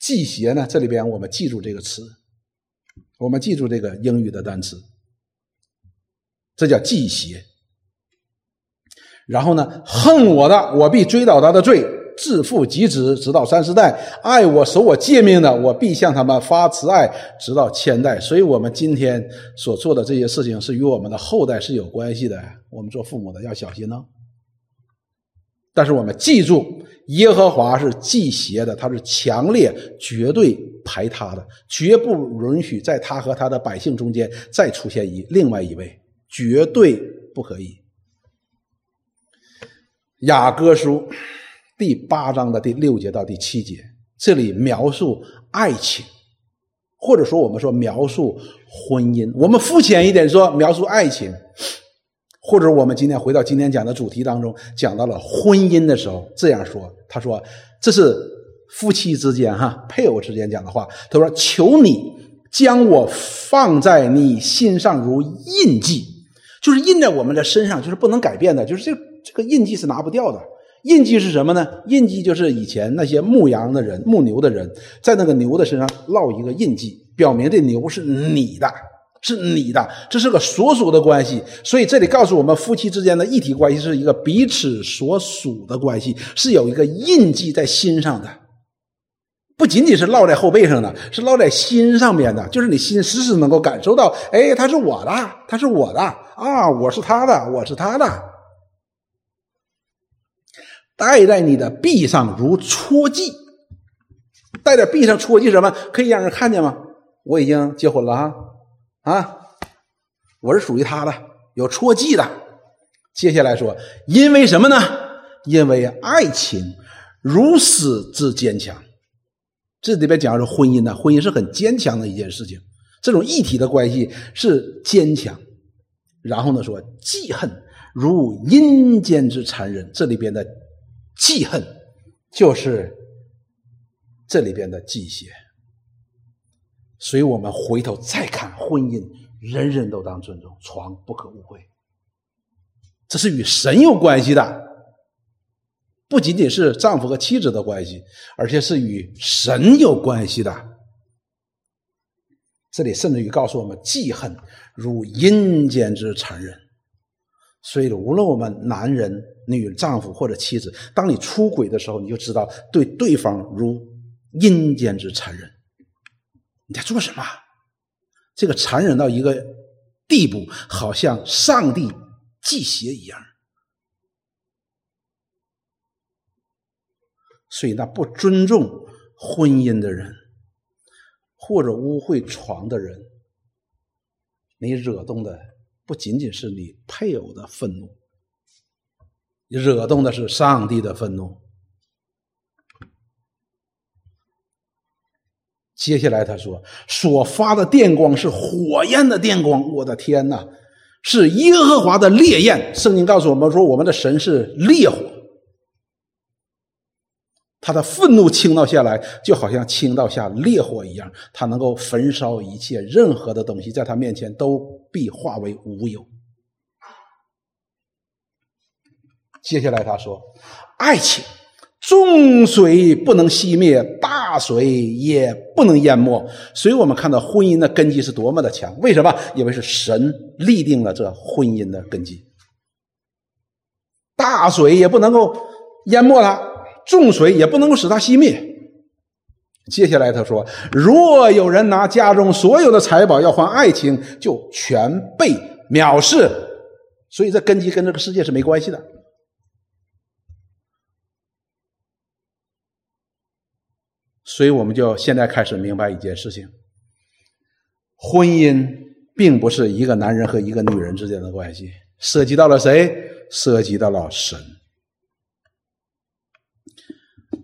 祭邪呢？这里边我们记住这个词，我们记住这个英语的单词，这叫祭邪。然后呢，恨我的，我必追讨他的罪，自父及子，直到三十代；爱我、守我诫命的，我必向他们发慈爱，直到千代。所以，我们今天所做的这些事情，是与我们的后代是有关系的。我们做父母的要小心呢。但是，我们记住，耶和华是忌邪的，他是强烈、绝对排他的，绝不允许在他和他的百姓中间再出现一另外一位，绝对不可以。雅歌书第八章的第六节到第七节，这里描述爱情，或者说我们说描述婚姻。我们肤浅一点说描述爱情，或者我们今天回到今天讲的主题当中，讲到了婚姻的时候，这样说：他说这是夫妻之间哈配偶之间讲的话。他说：“求你将我放在你心上如印记，就是印在我们的身上，就是不能改变的，就是这。”这个印记是拿不掉的。印记是什么呢？印记就是以前那些牧羊的人、牧牛的人，在那个牛的身上烙一个印记，表明这牛是你的，是你的。这是个所属的关系。所以这里告诉我们，夫妻之间的一体关系是一个彼此所属的关系，是有一个印记在心上的，不仅仅是烙在后背上的，是烙在心上面的。就是你心时时能够感受到，哎，他是我的，他是我的啊，我是他的，我是他的。戴在你的臂上如戳记，戴在臂上戳记什么？可以让人看见吗？我已经结婚了啊啊！我是属于他的，有戳记的。接下来说，因为什么呢？因为爱情如此之坚强。这里边讲的是婚姻呢，婚姻是很坚强的一件事情，这种一体的关系是坚强。然后呢，说记恨如阴间之残忍，这里边的记恨就是这里边的忌邪。所以我们回头再看婚姻，人人都当尊重，床不可误会。这是与神有关系的，不仅仅是丈夫和妻子的关系，而且是与神有关系的。这里甚至于告诉我们，记恨如阴间之残忍。所以，无论我们男人、女丈夫或者妻子，当你出轨的时候，你就知道对对方如阴间之残忍。你在做什么？这个残忍到一个地步，好像上帝祭邪一样。所以，那不尊重婚姻的人，或者污秽床的人，你惹动的不仅仅是你配偶的愤怒，惹动的是上帝的愤怒。接下来他说：“所发的电光是火焰的电光，我的天哪，是耶和华的烈焰。”圣经告诉我们说：“我们的神是烈火，他的愤怒倾倒下来，就好像倾倒下烈火一样，他能够焚烧一切，任何的东西在他面前都必化为乌有。”接下来他说：“爱情。”重水不能熄灭，大水也不能淹没。所以我们看到婚姻的根基是多么的强。为什么？因为是神立定了这婚姻的根基。大水也不能够淹没它，众水也不能够使它熄灭。接下来他说：“若有人拿家中所有的财宝要换爱情，就全被藐视。”所以这根基跟这个世界是没关系的。所以，我们就现在开始明白一件事情：婚姻并不是一个男人和一个女人之间的关系，涉及到了谁？涉及到了神。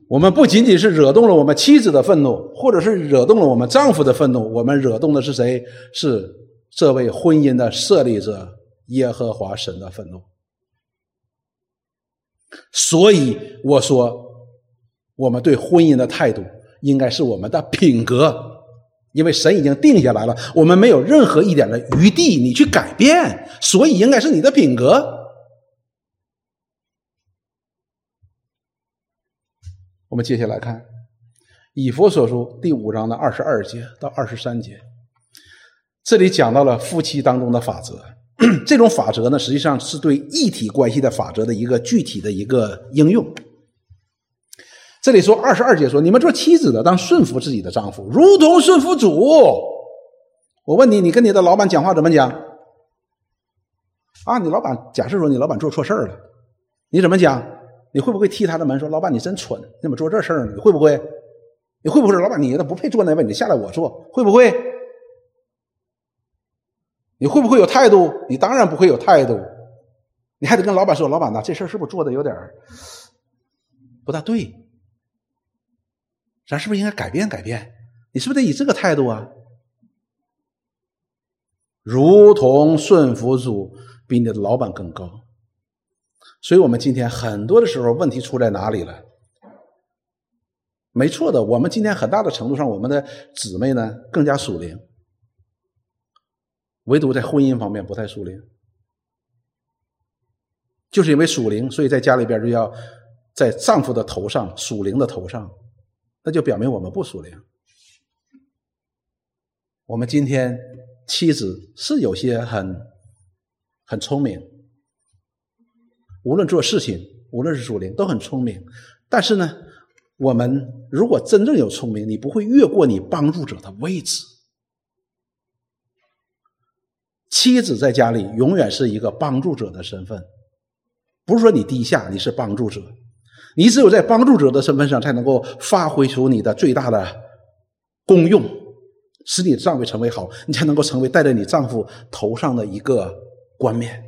我们不仅仅是惹动了我们妻子的愤怒，或者是惹动了我们丈夫的愤怒，我们惹动的是谁？是这位婚姻的设立者耶和华神的愤怒。所以我说，我们对婚姻的态度。应该是我们的品格，因为神已经定下来了，我们没有任何一点的余地你去改变，所以应该是你的品格。我们接下来看《以佛所书》第五章的二十二节到二十三节，这里讲到了夫妻当中的法则。这种法则呢，实际上是对一体关系的法则的一个具体的一个应用。这里说二十二节说，你们做妻子的当顺服自己的丈夫，如同顺服主。我问你，你跟你的老板讲话怎么讲？啊，你老板假设说你老板做错事儿了，你怎么讲？你会不会踢他的门说，老板你真蠢，你怎么做这事儿呢？你会不会？你会不会，老板你都不配坐那位，你下来我坐，会不会？你会不会有态度？你当然不会有态度，你还得跟老板说，老板呐，这事儿是不是做的有点不大对？咱是不是应该改变改变？你是不是得以这个态度啊？如同顺服主比你的老板更高。所以我们今天很多的时候问题出在哪里了？没错的，我们今天很大的程度上，我们的姊妹呢更加属灵，唯独在婚姻方面不太属灵。就是因为属灵，所以在家里边就要在丈夫的头上属灵的头上。那就表明我们不属灵。我们今天妻子是有些很很聪明，无论做事情，无论是属灵，都很聪明。但是呢，我们如果真正有聪明，你不会越过你帮助者的位置。妻子在家里永远是一个帮助者的身份，不是说你低下，你是帮助者。你只有在帮助者的身份上，才能够发挥出你的最大的功用，使你的丈夫成为好，你才能够成为戴在你丈夫头上的一个冠冕。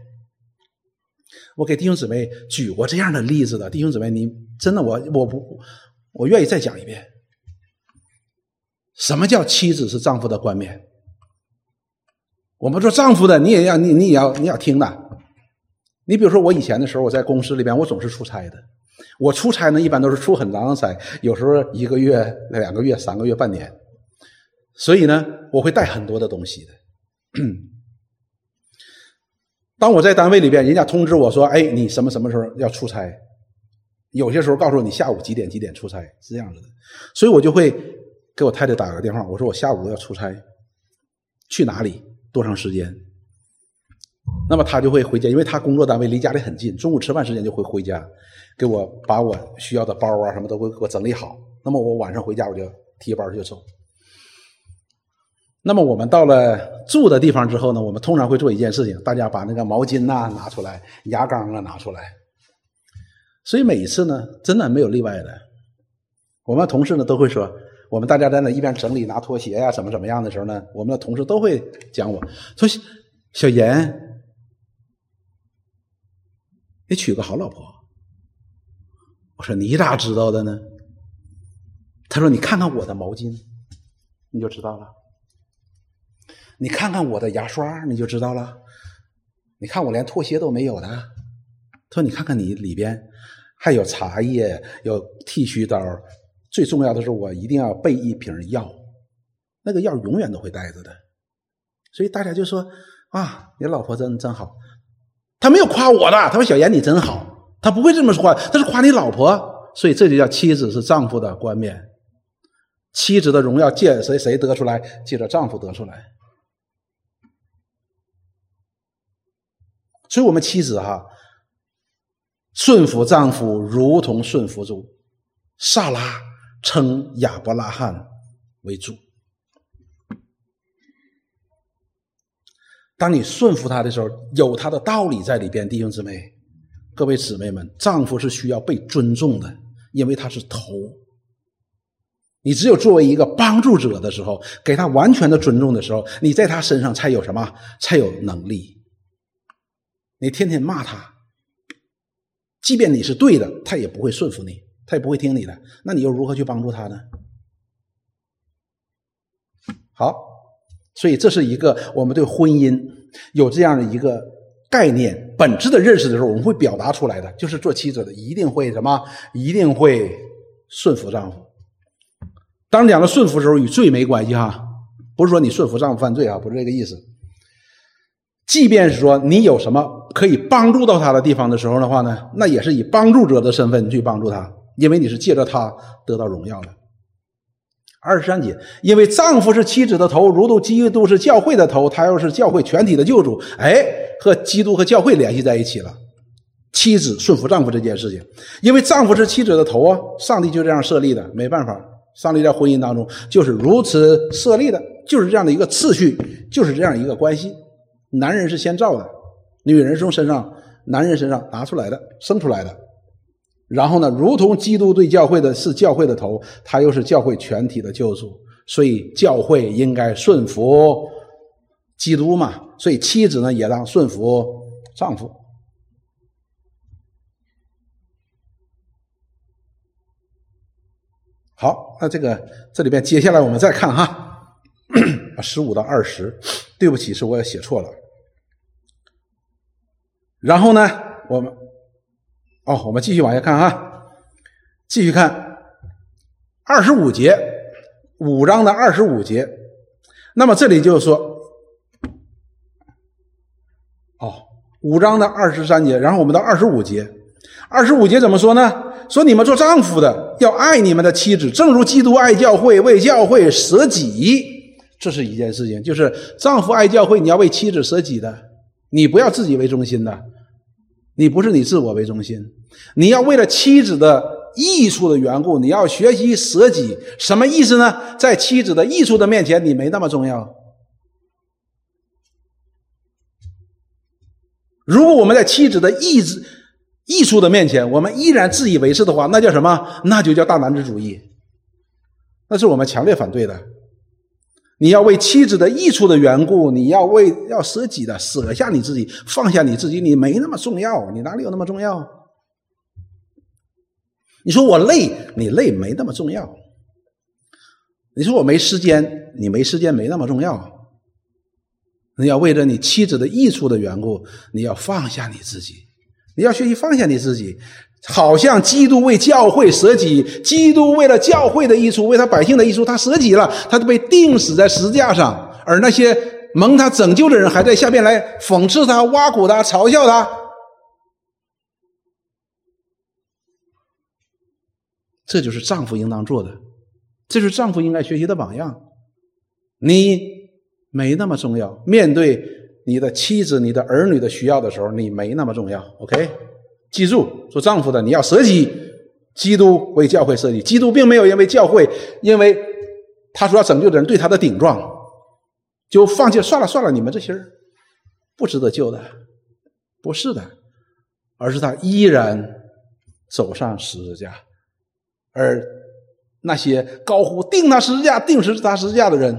我给弟兄姊妹举过这样的例子的，弟兄姊妹，你真的我我不我愿意再讲一遍，什么叫妻子是丈夫的冠冕？我们做丈夫的，你也要你你也要你要听的。你比如说，我以前的时候，我在公司里边，我总是出差的。我出差呢，一般都是出很长的差，有时候一个月、两个月、三个月、半年。所以呢，我会带很多的东西的。当我在单位里边，人家通知我说：“哎，你什么什么时候要出差？”有些时候告诉你下午几点几点出差是这样子的，所以我就会给我太太打个电话，我说我下午要出差，去哪里？多长时间？那么他就会回家，因为他工作单位离家里很近，中午吃饭时间就会回家，给我把我需要的包啊什么都会给我整理好。那么我晚上回家我就提包就走。那么我们到了住的地方之后呢，我们通常会做一件事情，大家把那个毛巾呐拿出来，牙缸啊拿出来。所以每一次呢，真的没有例外的。我们同事呢都会说，我们大家在那一边整理拿拖鞋呀，怎么怎么样的时候呢，我们的同事都会讲我说：“小严，你娶个好老婆。”我说：“你咋知道的呢？”他说：“你看看我的毛巾，你就知道了。你看看我的牙刷，你就知道了。你看我连拖鞋都没有的。”他说：“你看看你里边。”还有茶叶，有剃须刀，最重要的是我一定要备一瓶药，那个药永远都会带着的。所以大家就说啊，你老婆真真好。他没有夸我的，他说小严你真好，他不会这么说，他是夸你老婆。所以这就叫妻子是丈夫的冠冕，妻子的荣耀借谁谁得出来？借着丈夫得出来。所以我们妻子哈。顺服丈夫，如同顺服主。萨拉称亚伯拉罕为主。当你顺服他的时候，有他的道理在里边。弟兄姊妹，各位姊妹们，丈夫是需要被尊重的，因为他是头。你只有作为一个帮助者的时候，给他完全的尊重的时候，你在他身上才有什么？才有能力。你天天骂他。即便你是对的，他也不会顺服你，他也不会听你的。那你又如何去帮助他呢？好，所以这是一个我们对婚姻有这样的一个概念、本质的认识的时候，我们会表达出来的，就是做妻子的一定会什么？一定会顺服丈夫。当讲到顺服的时候，与罪没关系哈，不是说你顺服丈夫犯罪啊，不是这个意思。即便是说你有什么可以帮助到他的地方的时候的话呢，那也是以帮助者的身份去帮助他，因为你是借着他得到荣耀的。二十三节，因为丈夫是妻子的头，如同基督是教会的头，他又是教会全体的救主。哎，和基督和教会联系在一起了。妻子顺服丈夫这件事情，因为丈夫是妻子的头啊，上帝就这样设立的，没办法，上帝在婚姻当中就是如此设立的，就是这样的一个次序，就是这样一个关系。男人是先造的，女人是从身上男人身上拿出来的，生出来的。然后呢，如同基督对教会的是教会的头，他又是教会全体的救主，所以教会应该顺服基督嘛。所以妻子呢，也当顺服丈夫。好，那这个这里边接下来我们再看哈，十五到二十，对不起，是我也写错了。然后呢，我们哦，我们继续往下看啊，继续看二十五节，五章的二十五节。那么这里就是说，哦，五章的二十三节，然后我们到二十五节，二十五节怎么说呢？说你们做丈夫的要爱你们的妻子，正如基督爱教会，为教会舍己。这是一件事情，就是丈夫爱教会，你要为妻子舍己的。你不要自己为中心的，你不是你自我为中心，你要为了妻子的益处的缘故，你要学习舍己。什么意思呢？在妻子的益处的面前，你没那么重要。如果我们在妻子的意志、益处的面前，我们依然自以为是的话，那叫什么？那就叫大男子主义，那是我们强烈反对的。你要为妻子的益处的缘故，你要为要舍己的，舍下你自己，放下你自己，你没那么重要，你哪里有那么重要？你说我累，你累没那么重要。你说我没时间，你没时间没那么重要。你要为了你妻子的益处的缘故，你要放下你自己，你要学习放下你自己，好像基督为教会舍己，基督为了教会的益处，为他百姓的益处，他舍己了，他就被钉死在十字架上，而那些蒙他拯救的人还在下边来讽刺他、挖苦他、嘲笑他。这就是丈夫应当做的，这是丈夫应该学习的榜样。你没那么重要，面对你的妻子、你的儿女的需要的时候，你没那么重要。OK，记住，做丈夫的你要舍己。基督为教会设计，基督并没有因为教会，因为他说要拯救的人对他的顶撞，就放弃算了算了，你们这些人不值得救的，不是的，而是他依然走上十字架。而那些高呼“定他十字架，定时他十字架”的人，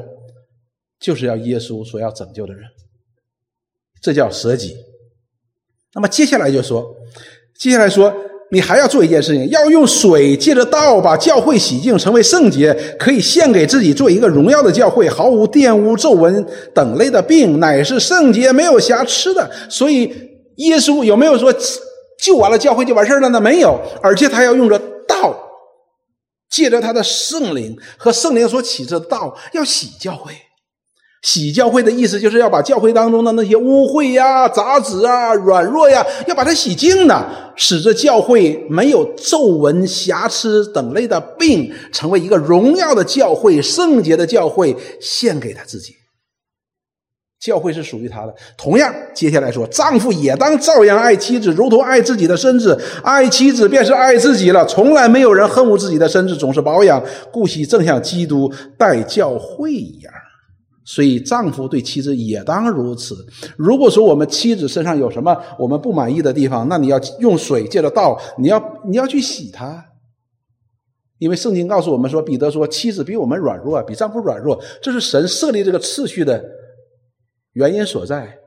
就是要耶稣所要拯救的人。这叫舍己。那么接下来就说，接下来说，你还要做一件事情，要用水借着道把教会洗净，成为圣洁，可以献给自己，做一个荣耀的教会，毫无玷污、皱纹等类的病，乃是圣洁、没有瑕疵的。所以，耶稣有没有说救完了教会就完事了呢？没有，而且他要用着道。借着他的圣灵和圣灵所启示的道，要洗教会。洗教会的意思，就是要把教会当中的那些污秽呀、杂质啊、软弱呀，要把它洗净的，使这教会没有皱纹、瑕疵等类的病，成为一个荣耀的教会、圣洁的教会，献给他自己。教会是属于他的。同样，接下来说，丈夫也当照样爱妻子，如同爱自己的身子。爱妻子便是爱自己了。从来没有人恨恶自己的身子，总是保养、顾惜，正像基督待教会一样。所以，丈夫对妻子也当如此。如果说我们妻子身上有什么我们不满意的地方，那你要用水借着道，你要你要去洗它。因为圣经告诉我们说，彼得说，妻子比我们软弱，比丈夫软弱，这是神设立这个次序的。原因所在，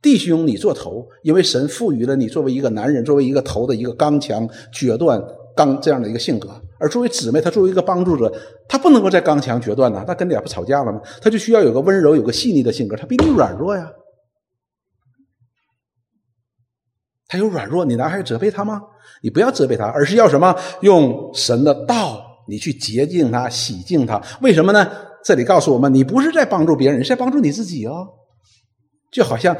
弟兄，你做头，因为神赋予了你作为一个男人，作为一个头的一个刚强、决断、刚这样的一个性格；而作为姊妹，她作为一个帮助者，她不能够再刚强决断呐，那跟俩不吵架了吗？她就需要有个温柔、有个细腻的性格，她比你软弱呀。她有软弱，你男孩责备她吗？你不要责备她，而是要什么？用神的道，你去洁净她、洗净她。为什么呢？这里告诉我们，你不是在帮助别人，是在帮助你自己哦。就好像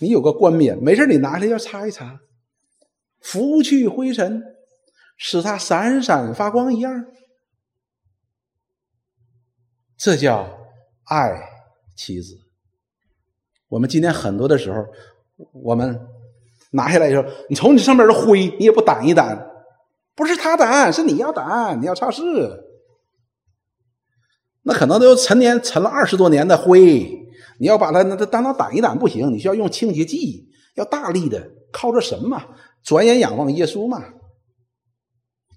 你有个冠冕，没事你拿来要擦一擦，拂去灰尘，使它闪闪发光一样。这叫爱妻子。我们今天很多的时候，我们拿下来以后，你瞅你上面的灰，你也不掸一掸，不是他掸，是你要掸，你要擦拭。那可能都陈年陈了二十多年的灰。你要把它那当当掸一掸不行，你需要用清洁剂，要大力的靠着神嘛，转眼仰望耶稣嘛，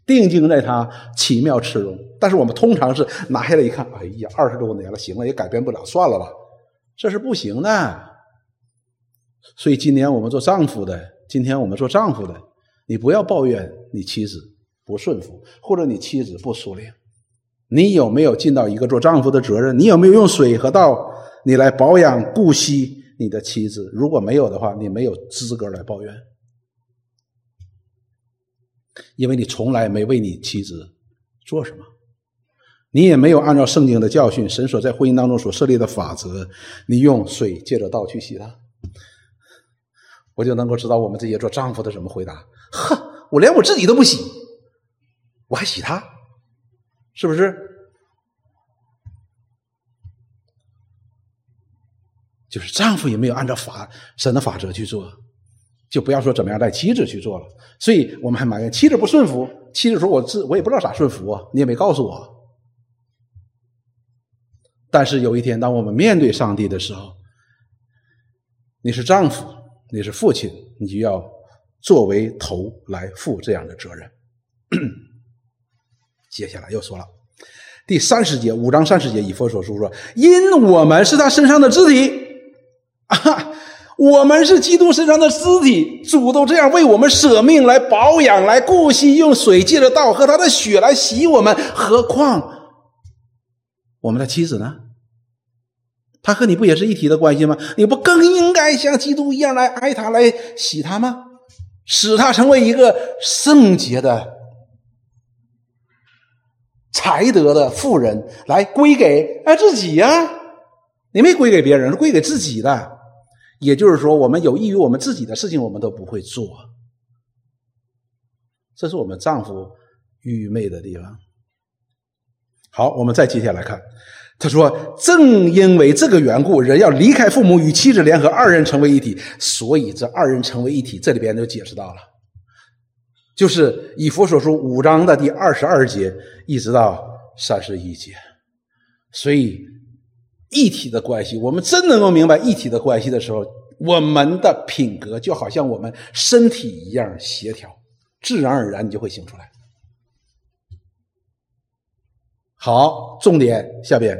定睛在他奇妙慈容。但是我们通常是拿下来一看，哎呀，二十多年了，行了，也改变不了，算了吧，这是不行的。所以今年我们做丈夫的，今天我们做丈夫的，你不要抱怨你妻子不顺服，或者你妻子不熟练，你有没有尽到一个做丈夫的责任？你有没有用水和道？你来保养顾惜你的妻子，如果没有的话，你没有资格来抱怨，因为你从来没为你妻子做什么，你也没有按照圣经的教训，神所在婚姻当中所设立的法则，你用水借着道去洗她，我就能够知道我们这些做丈夫的怎么回答。呵，我连我自己都不洗，我还洗他，是不是？就是丈夫也没有按照法神的法则去做，就不要说怎么样带妻子去做了。所以我们还埋怨妻子不顺服，妻子说：“我自我也不知道咋顺服啊，你也没告诉我。”但是有一天，当我们面对上帝的时候，你是丈夫，你是父亲，你就要作为头来负这样的责任。接下来又说了，第三十节五章三十节，以佛所书说：“因我们是他身上的肢体。”啊，我们是基督身上的尸体，主都这样为我们舍命来保养、来顾惜，用水借着道和他的血来洗我们，何况我们的妻子呢？他和你不也是一体的关系吗？你不更应该像基督一样来爱他，来洗他吗？使他成为一个圣洁的、才德的妇人，来归给爱自己呀？你没归给别人，是归给自己的。也就是说，我们有益于我们自己的事情，我们都不会做。这是我们丈夫愚昧的地方。好，我们再接下来看，他说：“正因为这个缘故，人要离开父母，与妻子联合，二人成为一体。所以这二人成为一体，这里边就解释到了，就是以佛所说五章的第二十二节一直到三十一节。所以一体的关系，我们真能够明白一体的关系的时候，我们的品格就好像我们身体一样协调。”自然而然，你就会醒出来。好，重点下边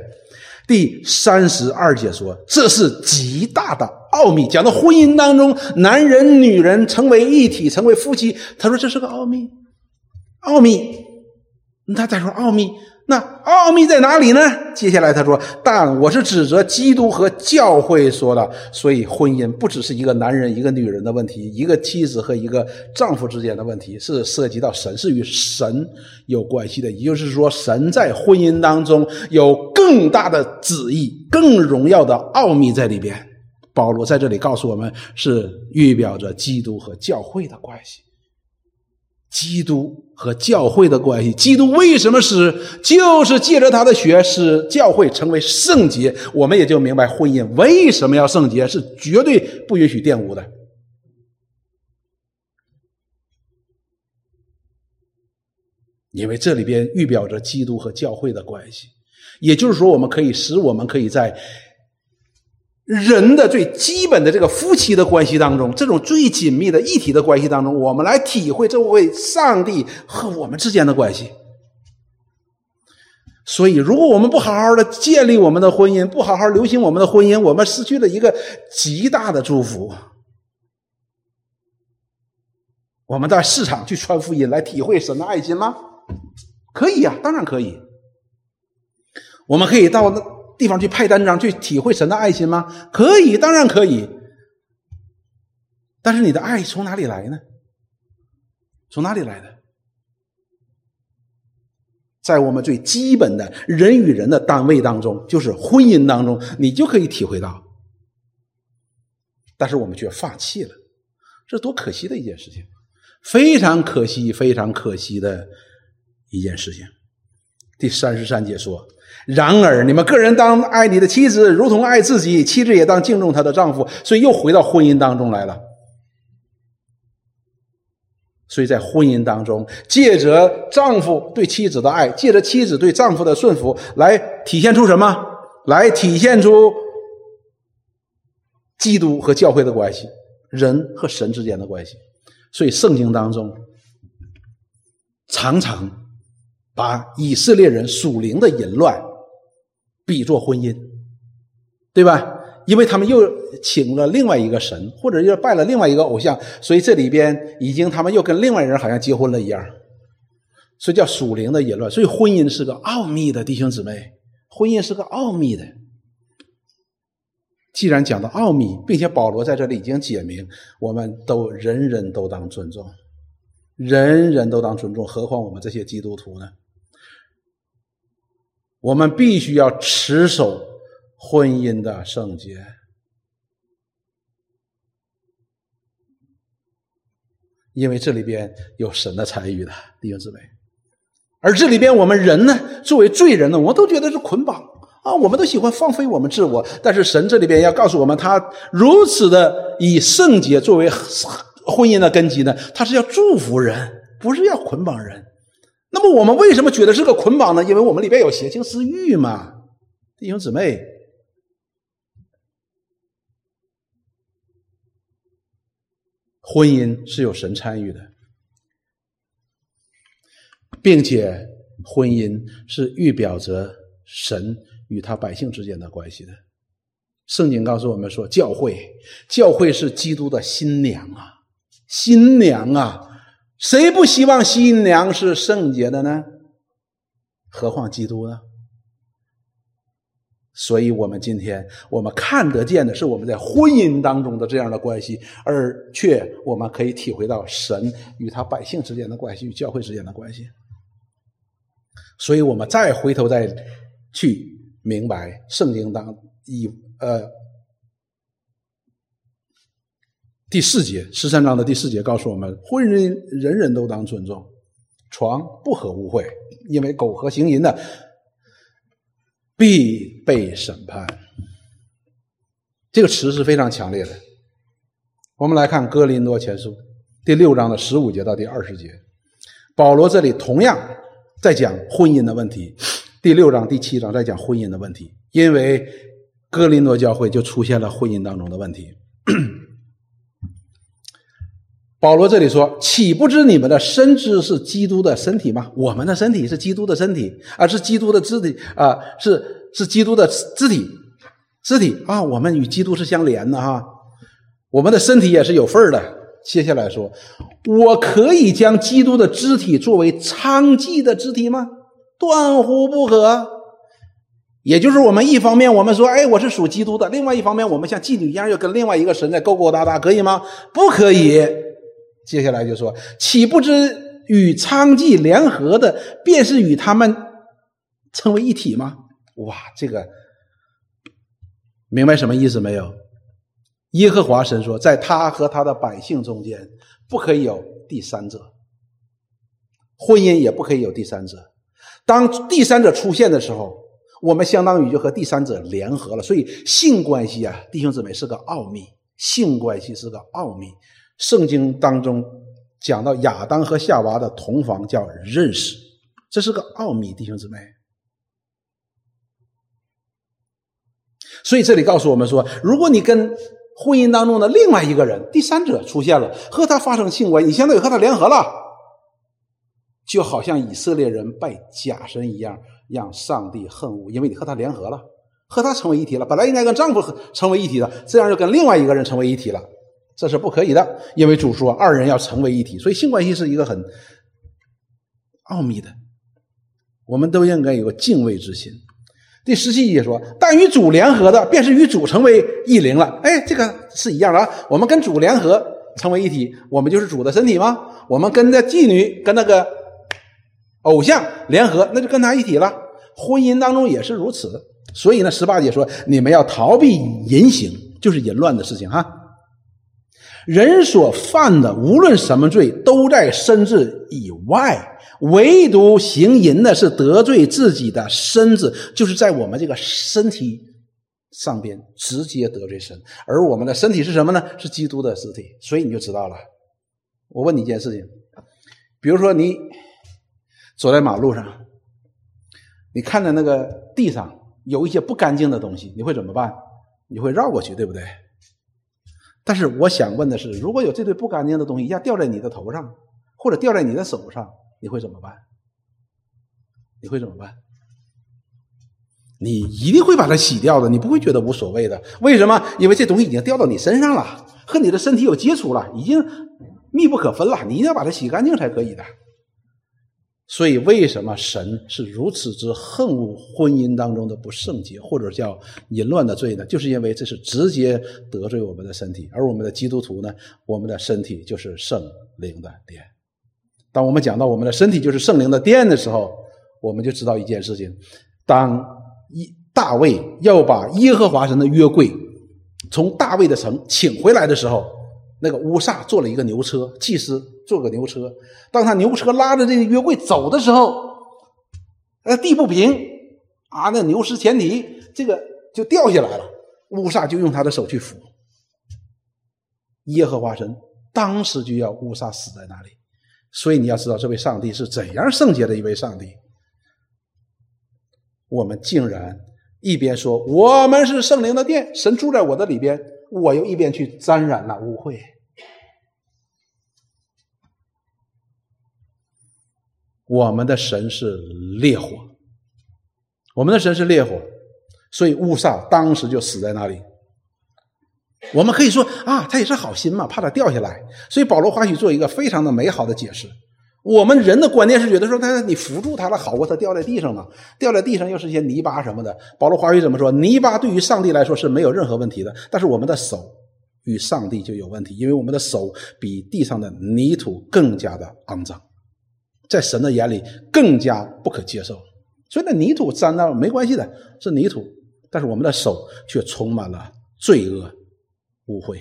第三十二节说，这是极大的奥秘。讲到婚姻当中，男人、女人成为一体，成为夫妻。他说这是个奥秘，奥秘。他再说奥秘。那奥秘在哪里呢？接下来他说：“但我是指责基督和教会说的，所以婚姻不只是一个男人一个女人的问题，一个妻子和一个丈夫之间的问题，是涉及到神，是与神有关系的。也就是说，神在婚姻当中有更大的旨意、更荣耀的奥秘在里边。保罗在这里告诉我们，是预表着基督和教会的关系。”基督和教会的关系，基督为什么是？就是借着他的血使教会成为圣洁。我们也就明白婚姻为什么要圣洁，是绝对不允许玷污的。因为这里边预表着基督和教会的关系，也就是说，我们可以使我们可以在。人的最基本的这个夫妻的关系当中，这种最紧密的一体的关系当中，我们来体会这位上帝和我们之间的关系。所以，如果我们不好好的建立我们的婚姻，不好好流行我们的婚姻，我们失去了一个极大的祝福。我们在市场去传福音，来体会神的爱心吗？可以呀，当然可以。我们可以到那。地方去派单张去体会神的爱心吗？可以，当然可以。但是你的爱从哪里来呢？从哪里来的？在我们最基本的人与人的单位当中，就是婚姻当中，你就可以体会到。但是我们却放弃了，这多可惜的一件事情！非常可惜，非常可惜的一件事情。第三十三节说。然而，你们个人当爱你的妻子，如同爱自己；妻子也当敬重她的丈夫。所以，又回到婚姻当中来了。所以在婚姻当中，借着丈夫对妻子的爱，借着妻子对丈夫的顺服，来体现出什么？来体现出基督和教会的关系，人和神之间的关系。所以，圣经当中常常把以色列人属灵的淫乱。比作婚姻，对吧？因为他们又请了另外一个神，或者又拜了另外一个偶像，所以这里边已经他们又跟另外人好像结婚了一样，所以叫属灵的淫乱。所以婚姻是个奥秘的，弟兄姊妹，婚姻是个奥秘的。既然讲到奥秘，并且保罗在这里已经解明，我们都人人都当尊重，人人都当尊重，何况我们这些基督徒呢？我们必须要持守婚姻的圣洁，因为这里边有神的参与的弟兄姊妹，而这里边我们人呢，作为罪人呢，我们都觉得是捆绑。啊，我们都喜欢放飞我们自我，但是神这里边要告诉我们，他如此的以圣洁作为婚姻的根基呢，他是要祝福人，不是要捆绑人。那么我们为什么觉得是个捆绑呢？因为我们里边有邪情私欲嘛，弟兄姊妹，婚姻是有神参与的，并且婚姻是预表着神与他百姓之间的关系的。圣经告诉我们说，教会，教会是基督的新娘啊，新娘啊。谁不希望新娘是圣洁的呢？何况基督呢？所以，我们今天我们看得见的是我们在婚姻当中的这样的关系，而却我们可以体会到神与他百姓之间的关系，与教会之间的关系。所以，我们再回头再去明白圣经当以呃第四节十三章的第四节告诉我们：婚姻人人都当尊重，床不可污秽，因为苟合行淫的。必被审判，这个词是非常强烈的。我们来看《哥林多前书》第六章的十五节到第二十节，保罗这里同样在讲婚姻的问题。第六章、第七章在讲婚姻的问题，因为哥林多教会就出现了婚姻当中的问题。保罗这里说：“岂不知你们的身肢是基督的身体吗？我们的身体是基督的身体，而是基督的肢体啊，是是基督的肢体，肢体啊，我们与基督是相连的哈，我们的身体也是有份儿的。接下来说，我可以将基督的肢体作为娼妓的肢体吗？断乎不可。也就是我们一方面我们说，哎，我是属基督的；另外一方面，我们像妓女一样，又跟另外一个神在勾勾搭搭，可以吗？不可以。”接下来就说：“岂不知与娼妓联合的，便是与他们成为一体吗？”哇，这个明白什么意思没有？耶和华神说，在他和他的百姓中间，不可以有第三者，婚姻也不可以有第三者。当第三者出现的时候，我们相当于就和第三者联合了。所以性关系啊，弟兄姊妹是个奥秘，性关系是个奥秘。圣经当中讲到亚当和夏娃的同房叫认识，这是个奥秘，弟兄姊妹。所以这里告诉我们说，如果你跟婚姻当中的另外一个人、第三者出现了，和他发生性关系，你相当于和他联合了，就好像以色列人拜假神一样，让上帝恨恶，因为你和他联合了，和他成为一体了。本来应该跟丈夫成为一体的，这样就跟另外一个人成为一体了。这是不可以的，因为主说二人要成为一体，所以性关系是一个很奥秘的，我们都应该有个敬畏之心。第十七节说：“但与主联合的，便是与主成为一灵了。”哎，这个是一样的啊。我们跟主联合成为一体，我们就是主的身体吗？我们跟那妓女、跟那个偶像联合，那就跟他一体了。婚姻当中也是如此。所以呢，十八节说：“你们要逃避淫行，就是淫乱的事情。”哈。人所犯的无论什么罪，都在身子以外，唯独行淫的是得罪自己的身子，就是在我们这个身体上边直接得罪神。而我们的身体是什么呢？是基督的尸体。所以你就知道了。我问你一件事情，比如说你走在马路上，你看着那个地上有一些不干净的东西，你会怎么办？你会绕过去，对不对？但是我想问的是，如果有这堆不干净的东西一下掉在你的头上，或者掉在你的手上，你会怎么办？你会怎么办？你一定会把它洗掉的，你不会觉得无所谓的。为什么？因为这东西已经掉到你身上了，和你的身体有接触了，已经密不可分了。你一定要把它洗干净才可以的。所以，为什么神是如此之恨恶婚姻当中的不圣洁，或者叫淫乱的罪呢？就是因为这是直接得罪我们的身体，而我们的基督徒呢，我们的身体就是圣灵的殿。当我们讲到我们的身体就是圣灵的殿的时候，我们就知道一件事情：当一大卫要把耶和华神的约柜从大卫的城请回来的时候，那个乌撒坐了一个牛车，祭司。坐个牛车，当他牛车拉着这个约柜走的时候，呃，地不平啊，那牛失前蹄，这个就掉下来了。乌撒就用他的手去扶，耶和华神当时就要乌撒死在那里。所以你要知道，这位上帝是怎样圣洁的一位上帝。我们竟然一边说我们是圣灵的殿，神住在我的里边，我又一边去沾染那污秽。我们的神是烈火，我们的神是烈火，所以乌撒当时就死在那里。我们可以说啊，他也是好心嘛，怕他掉下来。所以保罗华许做一个非常的美好的解释。我们人的观念是觉得说，他你扶住他了，好过他掉在地上嘛？掉在地上又是一些泥巴什么的。保罗华语怎么说？泥巴对于上帝来说是没有任何问题的，但是我们的手与上帝就有问题，因为我们的手比地上的泥土更加的肮脏，在神的眼里更加不可接受。所以那泥土沾到没关系的，是泥土，但是我们的手却充满了罪恶、污秽。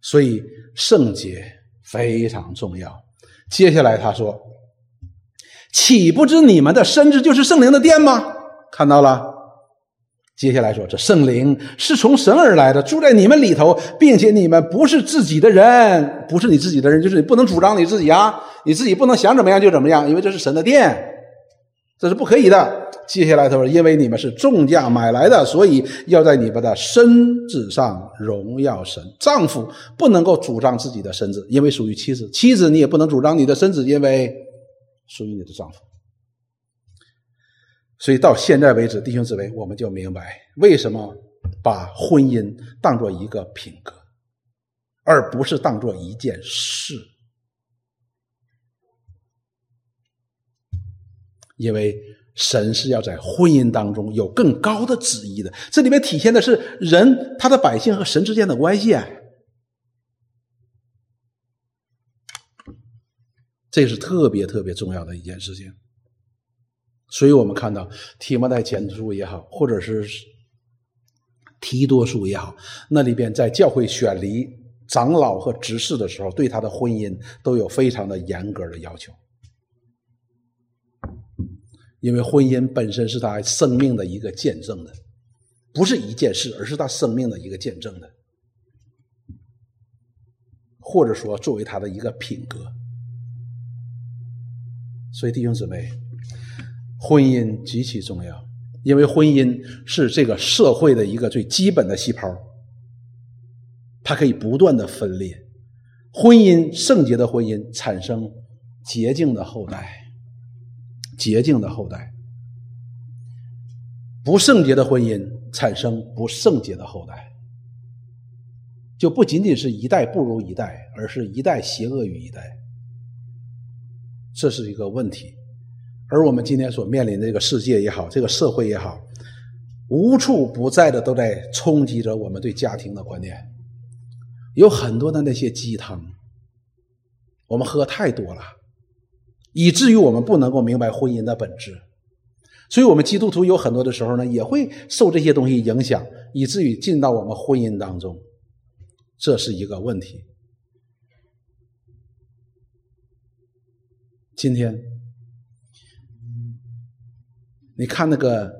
所以圣洁。非常重要。接下来他说：“岂不知你们的身子就是圣灵的殿吗？”看到了。接下来说：“这圣灵是从神而来的，住在你们里头，并且你们不是自己的人，不是你自己的人，就是你不能主张你自己啊，你自己不能想怎么样就怎么样，因为这是神的殿，这是不可以的。”接下来他说：“因为你们是重价买来的，所以要在你们的身子上荣耀神。丈夫不能够主张自己的身子，因为属于妻子；妻子你也不能主张你的身子，因为属于你的丈夫。所以到现在为止，弟兄姊妹，我们就明白为什么把婚姻当做一个品格，而不是当做一件事，因为。”神是要在婚姻当中有更高的旨意的，这里面体现的是人他的百姓和神之间的关系啊，这是特别特别重要的一件事情。所以我们看到提摩太前书也好，或者是提多书也好，那里边在教会选离长老和执事的时候，对他的婚姻都有非常的严格的要求。因为婚姻本身是他生命的一个见证的，不是一件事，而是他生命的一个见证的，或者说作为他的一个品格。所以弟兄姊妹，婚姻极其重要，因为婚姻是这个社会的一个最基本的细胞，它可以不断的分裂。婚姻圣洁的婚姻产生洁净的后代。洁净的后代，不圣洁的婚姻产生不圣洁的后代，就不仅仅是一代不如一代，而是一代邪恶于一代，这是一个问题。而我们今天所面临的这个世界也好，这个社会也好，无处不在的都在冲击着我们对家庭的观念，有很多的那些鸡汤，我们喝太多了。以至于我们不能够明白婚姻的本质，所以我们基督徒有很多的时候呢，也会受这些东西影响，以至于进到我们婚姻当中，这是一个问题。今天，你看那个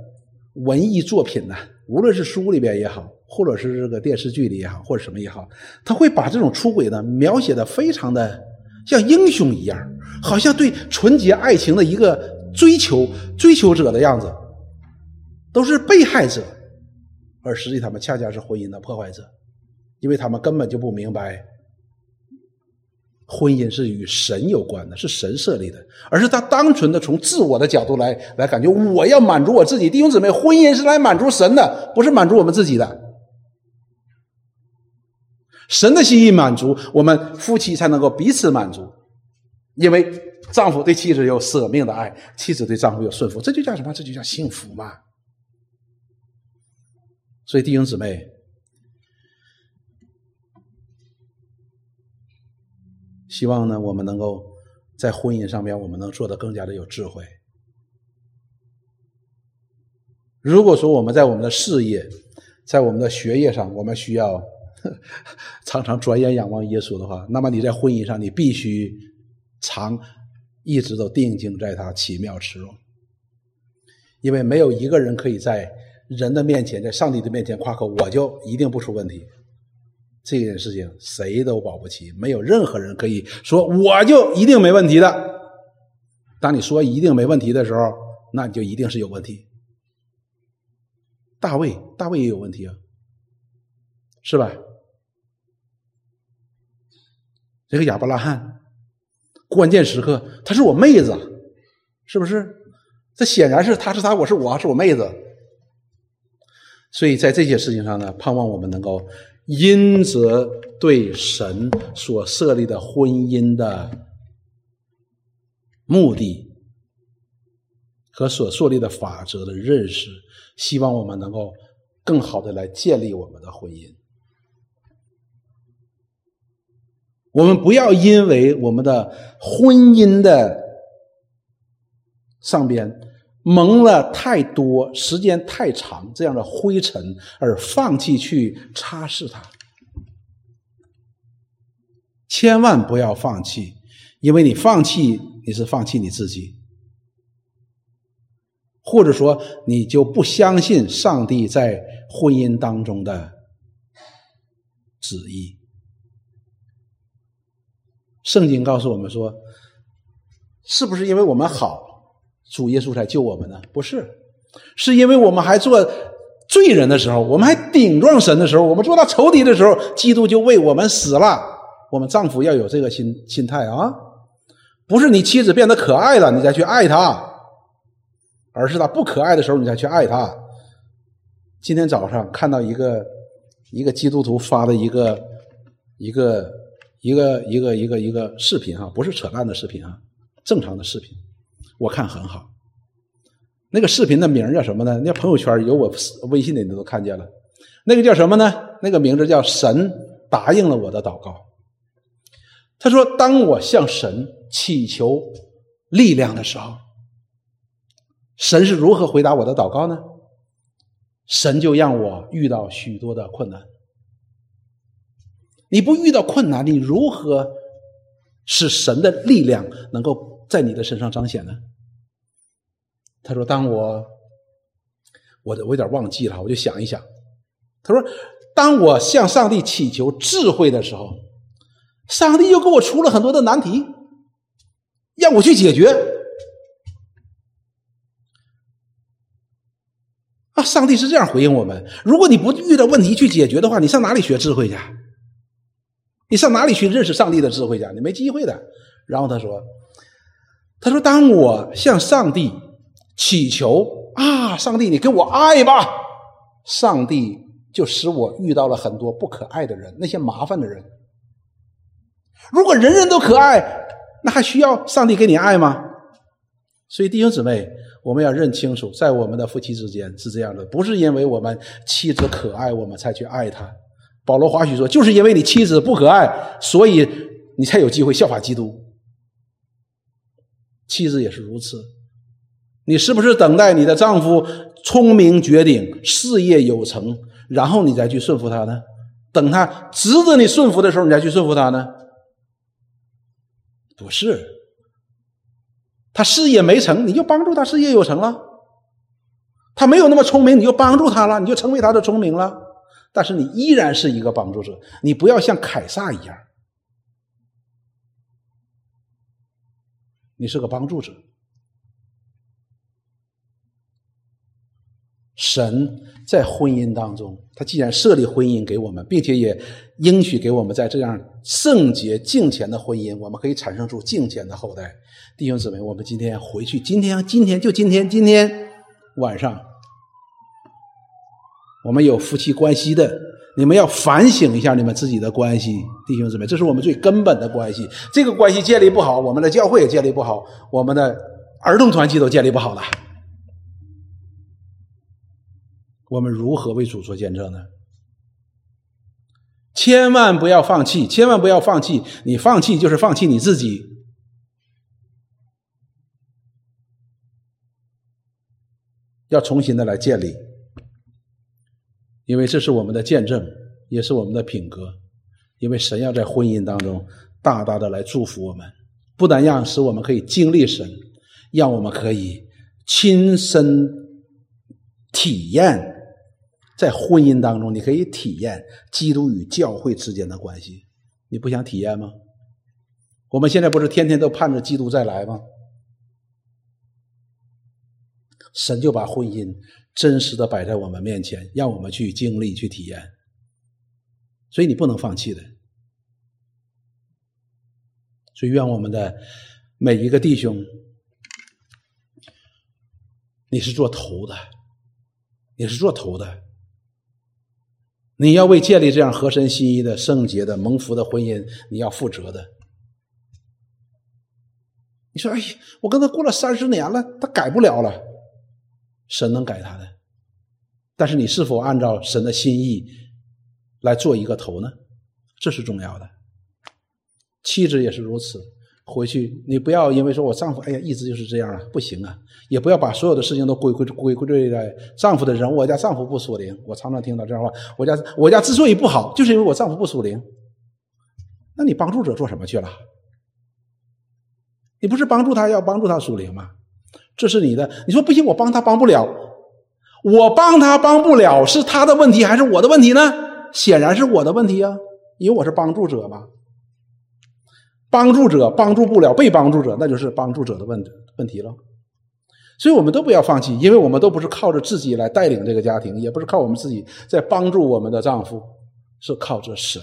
文艺作品呢，无论是书里边也好，或者是这个电视剧里也好，或者什么也好，他会把这种出轨呢描写的非常的像英雄一样。好像对纯洁爱情的一个追求，追求者的样子，都是被害者，而实际他们恰恰是婚姻的破坏者，因为他们根本就不明白，婚姻是与神有关的，是神设立的，而是他单纯的从自我的角度来来感觉，我要满足我自己。弟兄姊妹，婚姻是来满足神的，不是满足我们自己的。神的心意满足，我们夫妻才能够彼此满足。因为丈夫对妻子有舍命的爱，妻子对丈夫有顺服，这就叫什么？这就叫幸福嘛。所以弟兄姊妹，希望呢，我们能够在婚姻上面，我们能做得更加的有智慧。如果说我们在我们的事业，在我们的学业上，我们需要常常转眼仰望耶稣的话，那么你在婚姻上，你必须。常一直都定睛在他奇妙慈容，因为没有一个人可以在人的面前，在上帝的面前夸口，我就一定不出问题。这件事情谁都保不齐，没有任何人可以说我就一定没问题的。当你说一定没问题的时候，那你就一定是有问题。大卫，大卫也有问题啊，是吧？这个亚伯拉罕。关键时刻，她是我妹子，是不是？这显然是她是她，我是我是我妹子。所以在这些事情上呢，盼望我们能够因着对神所设立的婚姻的目的和所设立的法则的认识，希望我们能够更好的来建立我们的婚姻。我们不要因为我们的婚姻的上边蒙了太多、时间太长这样的灰尘，而放弃去擦拭它。千万不要放弃，因为你放弃，你是放弃你自己，或者说你就不相信上帝在婚姻当中的旨意。圣经告诉我们说，是不是因为我们好，主耶稣才救我们呢？不是，是因为我们还做罪人的时候，我们还顶撞神的时候，我们做他仇敌的时候，基督就为我们死了。我们丈夫要有这个心心态啊，不是你妻子变得可爱了，你再去爱她，而是她不可爱的时候，你才去爱她。今天早上看到一个一个基督徒发的一个一个。一个一个一个一个视频啊，不是扯淡的视频啊，正常的视频，我看很好。那个视频的名叫什么呢？那朋友圈有我微信的你都看见了。那个叫什么呢？那个名字叫“神答应了我的祷告”。他说：“当我向神祈求力量的时候，神是如何回答我的祷告呢？神就让我遇到许多的困难。”你不遇到困难，你如何使神的力量能够在你的身上彰显呢？他说：“当我，我的我有点忘记了，我就想一想。”他说：“当我向上帝祈求智慧的时候，上帝又给我出了很多的难题，让我去解决。啊，上帝是这样回应我们：如果你不遇到问题去解决的话，你上哪里学智慧去？”你上哪里去认识上帝的智慧去？你没机会的。然后他说：“他说，当我向上帝祈求啊，上帝，你给我爱吧，上帝就使我遇到了很多不可爱的人，那些麻烦的人。如果人人都可爱，那还需要上帝给你爱吗？所以弟兄姊妹，我们要认清楚，在我们的夫妻之间是这样的，不是因为我们妻子可爱，我们才去爱她。”保罗华许说：“就是因为你妻子不可爱，所以你才有机会效法基督。妻子也是如此。你是不是等待你的丈夫聪明绝顶、事业有成，然后你再去顺服他呢？等他值得你顺服的时候，你再去顺服他呢？不是。他事业没成，你就帮助他事业有成了。他没有那么聪明，你就帮助他了，你就成为他的聪明了。”但是你依然是一个帮助者，你不要像凯撒一样，你是个帮助者。神在婚姻当中，他既然设立婚姻给我们，并且也应许给我们在这样圣洁敬虔的婚姻，我们可以产生出敬虔的后代。弟兄姊妹，我们今天回去，今天今天就今天今天晚上。我们有夫妻关系的，你们要反省一下你们自己的关系，弟兄姊妹，这是我们最根本的关系。这个关系建立不好，我们的教会也建立不好，我们的儿童团体都建立不好了。我们如何为主做见证呢？千万不要放弃，千万不要放弃，你放弃就是放弃你自己，要重新的来建立。因为这是我们的见证，也是我们的品格。因为神要在婚姻当中大大的来祝福我们，不但让使我们可以经历神，让我们可以亲身体验在婚姻当中，你可以体验基督与教会之间的关系。你不想体验吗？我们现在不是天天都盼着基督再来吗？神就把婚姻。真实的摆在我们面前，让我们去经历、去体验。所以你不能放弃的。所以愿我们的每一个弟兄，你是做头的，你是做头的，你要为建立这样合神心意的圣洁的蒙福的婚姻，你要负责的。你说：“哎呀，我跟他过了三十年了，他改不了了。”神能改他的，但是你是否按照神的心意来做一个头呢？这是重要的。妻子也是如此。回去，你不要因为说我丈夫，哎呀，一直就是这样啊，不行啊！也不要把所有的事情都归归归归罪在丈夫的人。我家丈夫不属灵，我常常听到这样话。我家我家之所以不好，就是因为我丈夫不属灵。那你帮助者做什么去了？你不是帮助他要帮助他属灵吗？这是你的。你说不行，我帮他帮不了，我帮他帮不了，是他的问题还是我的问题呢？显然是我的问题啊，因为我是帮助者嘛。帮助者帮助不了被帮助者，那就是帮助者的问问题了。所以我们都不要放弃，因为我们都不是靠着自己来带领这个家庭，也不是靠我们自己在帮助我们的丈夫，是靠着神。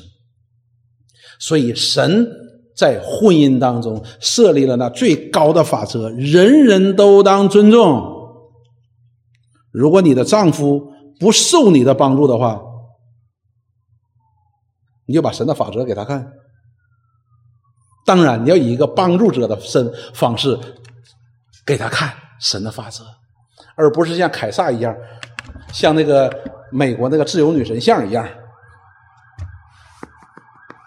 所以神在婚姻当中设立了那最高的法则，人人都当尊重。如果你的丈夫不受你的帮助的话，你就把神的法则给他看。当然，你要以一个帮助者的身方式给他看神的法则，而不是像凯撒一样，像那个美国那个自由女神像一样。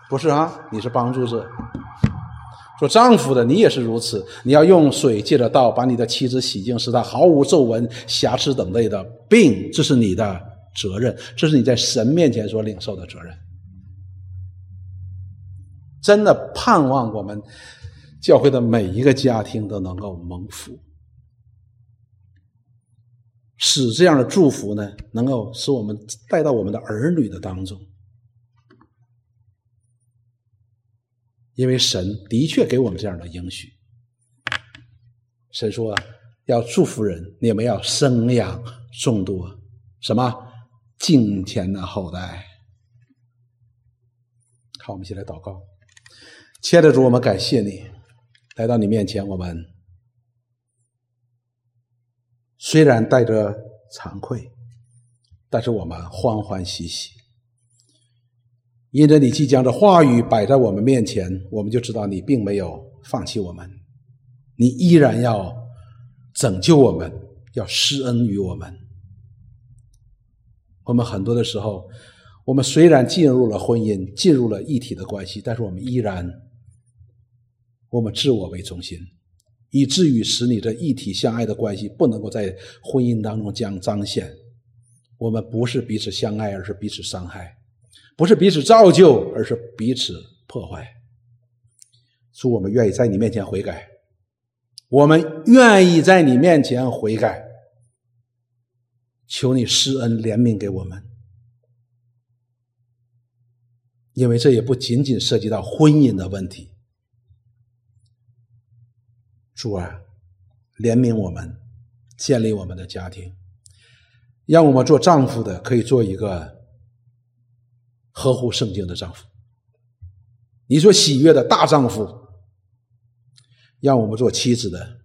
不是啊，你是帮助者。做丈夫的你也是如此，你要用水借着道把你的妻子洗净，使她毫无皱纹、瑕疵等类的病，这是你的责任，这是你在神面前所领受的责任。真的盼望我们教会的每一个家庭都能够蒙福，使这样的祝福呢，能够使我们带到我们的儿女的当中，因为神的确给我们这样的应许。神说要祝福人，你们要生养众多，什么敬虔的后代。好，我们一起来祷告。亲爱的主，我们感谢你来到你面前。我们虽然带着惭愧，但是我们欢欢喜喜，因着你即将的话语摆在我们面前，我们就知道你并没有放弃我们，你依然要拯救我们，要施恩于我们。我们很多的时候，我们虽然进入了婚姻，进入了一体的关系，但是我们依然。我们自我为中心，以至于使你这一体相爱的关系不能够在婚姻当中将彰显。我们不是彼此相爱，而是彼此伤害；不是彼此造就，而是彼此破坏。主，我们愿意在你面前悔改，我们愿意在你面前悔改，求你施恩怜悯给我们，因为这也不仅仅涉及到婚姻的问题。主啊，怜悯我们，建立我们的家庭，让我们做丈夫的可以做一个合乎圣经的丈夫。你说喜悦的大丈夫，让我们做妻子的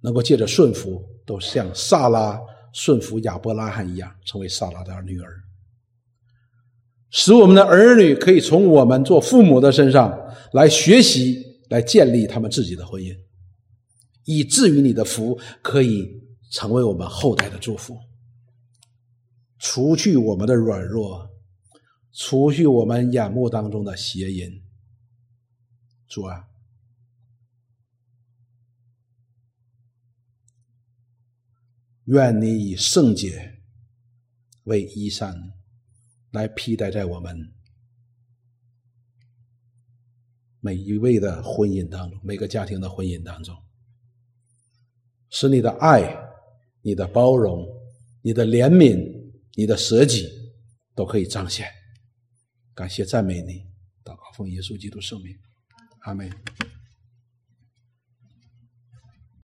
能够借着顺服，都像萨拉顺服亚伯拉罕一样，成为萨拉的女儿，使我们的儿女可以从我们做父母的身上来学习，来建立他们自己的婚姻。以至于你的福可以成为我们后代的祝福，除去我们的软弱，除去我们眼目当中的邪淫。主啊，愿你以圣洁为衣衫，来披戴在我们每一位的婚姻当中，每个家庭的婚姻当中。使你的爱、你的包容、你的怜悯、你的舍己都可以彰显。感谢赞美你，祷告奉耶稣基督圣名，阿门。